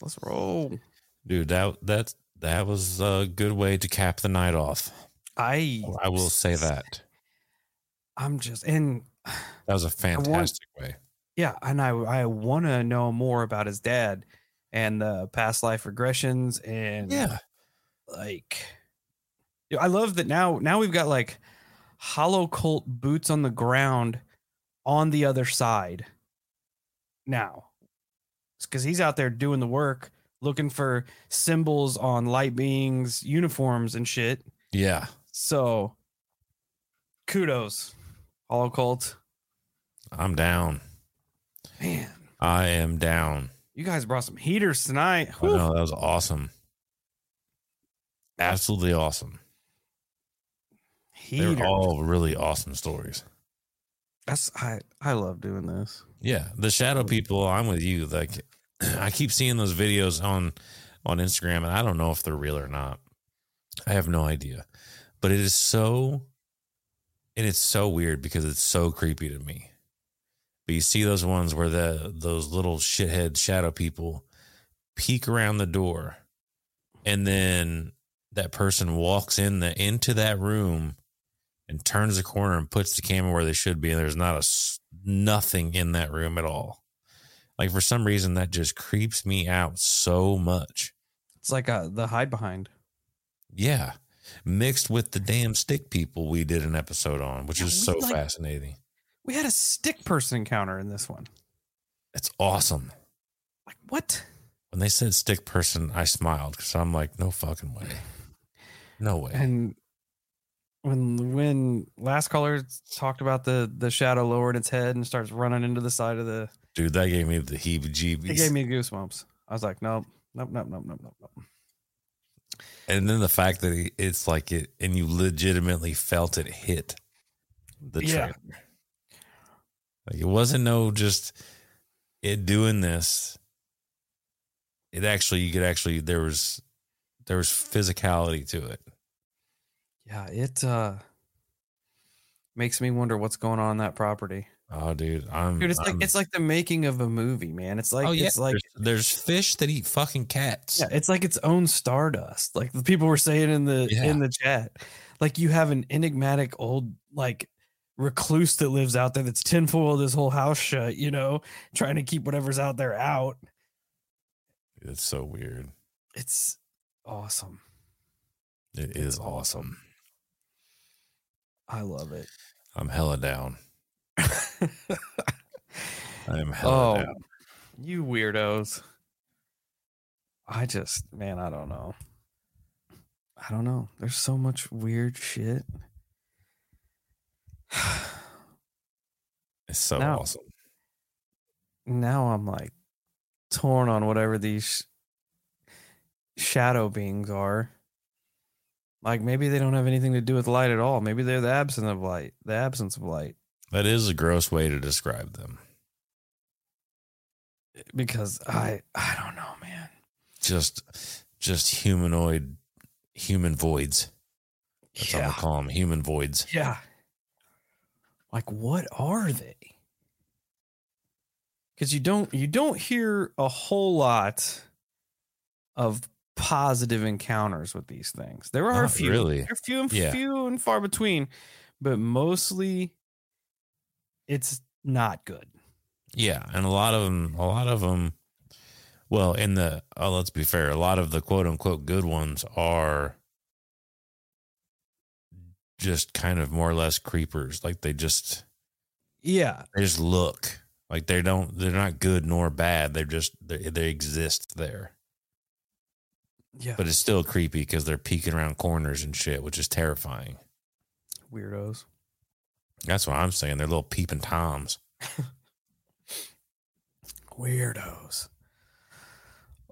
Let's roll. dude. That that that was a good way to cap the night off. I I will say that I'm just and that was a fantastic way. Yeah, and I I want to know more about his dad and the past life regressions and Yeah, like I love that now now we've got like hollow cult boots on the ground on the other side now because he's out there doing the work looking for symbols on light beings uniforms and shit yeah. so kudos hollow cult I'm down. Man I am down. you guys brought some heaters tonight I know that was awesome. Absolutely awesome. heaters They're all really awesome stories. That's I I love doing this. Yeah, the shadow people. I'm with you. Like, I keep seeing those videos on on Instagram, and I don't know if they're real or not. I have no idea, but it is so, and it's so weird because it's so creepy to me. But you see those ones where the those little shithead shadow people peek around the door, and then that person walks in the into that room and turns the corner and puts the camera where they should be, and there's not a nothing in that room at all. Like for some reason, that just creeps me out so much. It's like uh the hide behind. Yeah, mixed with the damn stick people we did an episode on, which Yeah, is so like- fascinating. We had a stick person encounter in this one. It's awesome. Like what? When they said stick person, I smiled because I'm like, no fucking way, no way. And when when last caller talked about the the shadow lowering its head and starts running into the side of the Dude, that gave me the heebie-jeebies. it gave me goosebumps. I was like, nope, nope, nope, nope, nope, nope, nope. and then the fact that it's like it, and you legitimately felt it hit the Yeah. trailer. Like it wasn't no just it doing this. It actually, you could actually there was there was physicality to it. Yeah, it uh makes me wonder what's going on in that property. Oh, dude, I'm. Dude, it's like I'm- it's like the making of a movie, man. It's like oh yeah, it's like there's, there's fish that eat fucking cats. Yeah, it's like its own stardust. Like the people were saying in the Yeah. in the chat. Like you have an enigmatic old like recluse that lives out there that's tinfoiled his whole house shut, you know, trying to keep whatever's out there out. It's so weird. It's awesome. It is awesome. I love it. I'm hella down. I am hella oh, down. you weirdos. I just, man, I don't know. I don't know. There's so much weird shit. It's so No. awesome. now I'm like torn on whatever these shadow beings are. Like maybe they don't have anything to do with light at all. Maybe they're the absence of light. The absence of light. That is a gross way to describe them. Because I I don't know, man. Just, just humanoid, human voids. That's yeah. gonna call them. Human voids. Yeah. Like what are they? Cuz you don't you don't hear a whole lot of positive encounters with these things. There are a few. really. They're few and Yeah. few and far between, but mostly it's not good. Yeah, and a lot of them, a lot of them. Well, in the oh, let's be fair, a lot of the quote unquote good ones are just kind of more or less creepers. Like they just Yeah. they just look like they don't they're not good nor bad. They're just they, they exist there. Yeah. But it's still creepy because they're peeking around corners and shit, which is terrifying. weirdos. That's what I'm saying. They're little peeping toms. Weirdos.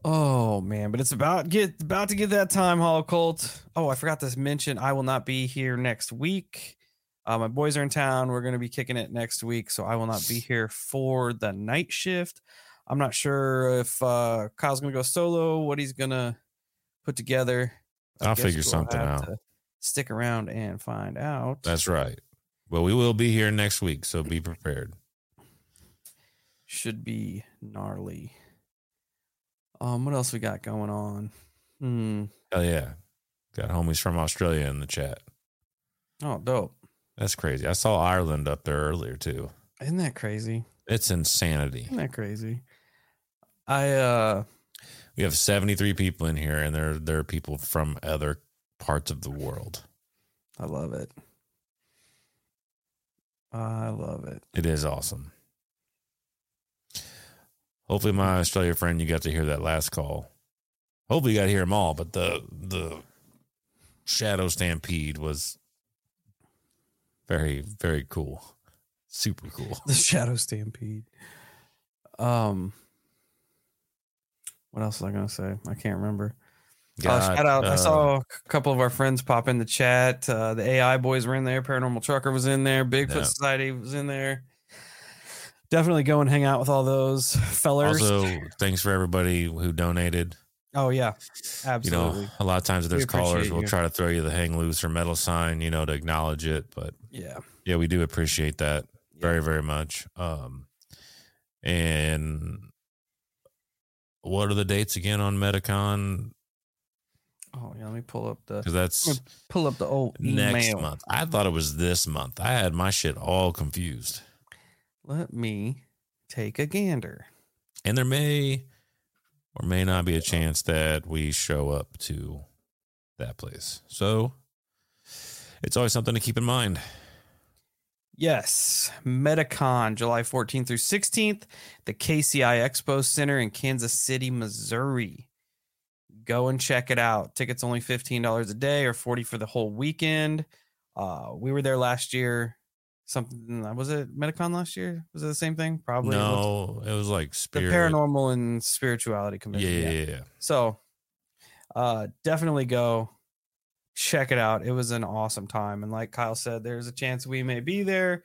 Oh man, but it's about get about to get that time, Hollow Cult. Oh, I forgot to mention I will not be here next week. Uh, my boys are in town. We're gonna be kicking it next week, so I will not be here for the night shift. I'm not sure if uh, Kyle's gonna go solo, what he's gonna put together. I I'll figure we'll something out. Stick around and find out. That's right. Well, we will be here next week, so be prepared. should be gnarly. Um, what else we got going on? Hmm. Hell yeah. Got homies from Australia in the chat. Oh, dope. That's crazy. I saw Ireland up there earlier too. Isn't that crazy? It's insanity. Isn't that crazy? I uh We have 73 people in here and there there are people from other parts of the world. I love it. I love it. It is awesome. Hopefully my Australia friend you got to hear that last call. Hopefully you got to hear them all, but the the Shadow Stampede was very very cool. Super cool. The Shadow Stampede. Um what else was I gonna say? I can't remember. Oh, Got, shout out! I uh, saw a couple of our friends pop in the chat. Uh, the AI boys were in there. Paranormal Trucker was in there. Bigfoot Yeah. Society was in there. Definitely go and hang out with all those fellers. Also, thanks for everybody who donated. oh yeah, absolutely. You know, a lot of times there's callers, we'll you. try to throw you the hang loose or metal sign, you know, to acknowledge it. But yeah, yeah, we do appreciate that Yeah. very, very much. Um, and what are the dates again on Metacon? Oh yeah. Let me pull up the Because that's pull up the old email. next month. I thought it was this month. I had my shit all confused. Let me take a gander. And there may or may not be a chance that we show up to that place. So it's always something to keep in mind. Yes, Metacon, July 14th through 16th, the KCI Expo Center in Kansas City, Missouri. Go and check it out. Tickets only $15 a day or 40 for the whole weekend. Uh, we were there last year. Something that was it Metacon last year? Was it the same thing? Probably. no, it was like the paranormal and spirituality Yeah, yeah, yeah, yeah. So uh definitely go check it out. It was an awesome time. And like Kyle said, there's a chance we may be there.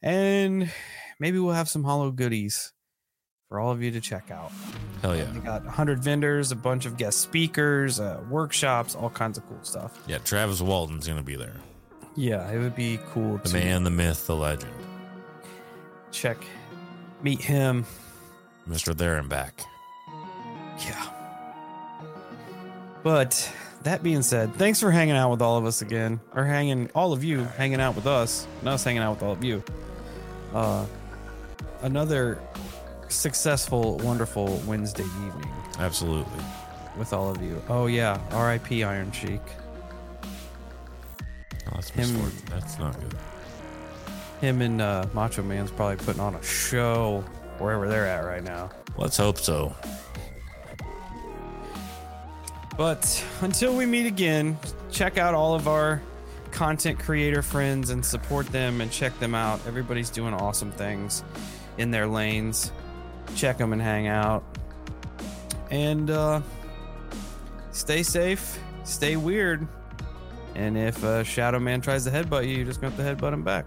And maybe we'll have some hollow goodies for all of you to check out. Hell yeah. We got 100 vendors, a bunch of guest speakers, uh, workshops, all kinds of cool stuff. Yeah, Travis Walton's going to be there. Yeah, it would be cool The man, the myth, the legend. check, meet him. Mr. There and Back. Yeah. But that being said, thanks for hanging out with all of us again, or hanging all of you hanging out with us, and us hanging out with all of you. Uh, another successful, wonderful Wednesday evening Absolutely. with all of you. Oh yeah, R.I.P. Iron Sheik. That's Him- misfortune. That's not good. Him and uh, Macho Man's probably putting on a show wherever they're at right now. Let's hope so. But until we meet again, check out all of our content creator friends and support them and check them out. Everybody's doing awesome things in their lanes. Check them and hang out. And uh, stay safe, stay weird. And if uh, Shadow Man tries to headbutt you, you're just going to have to headbutt him back.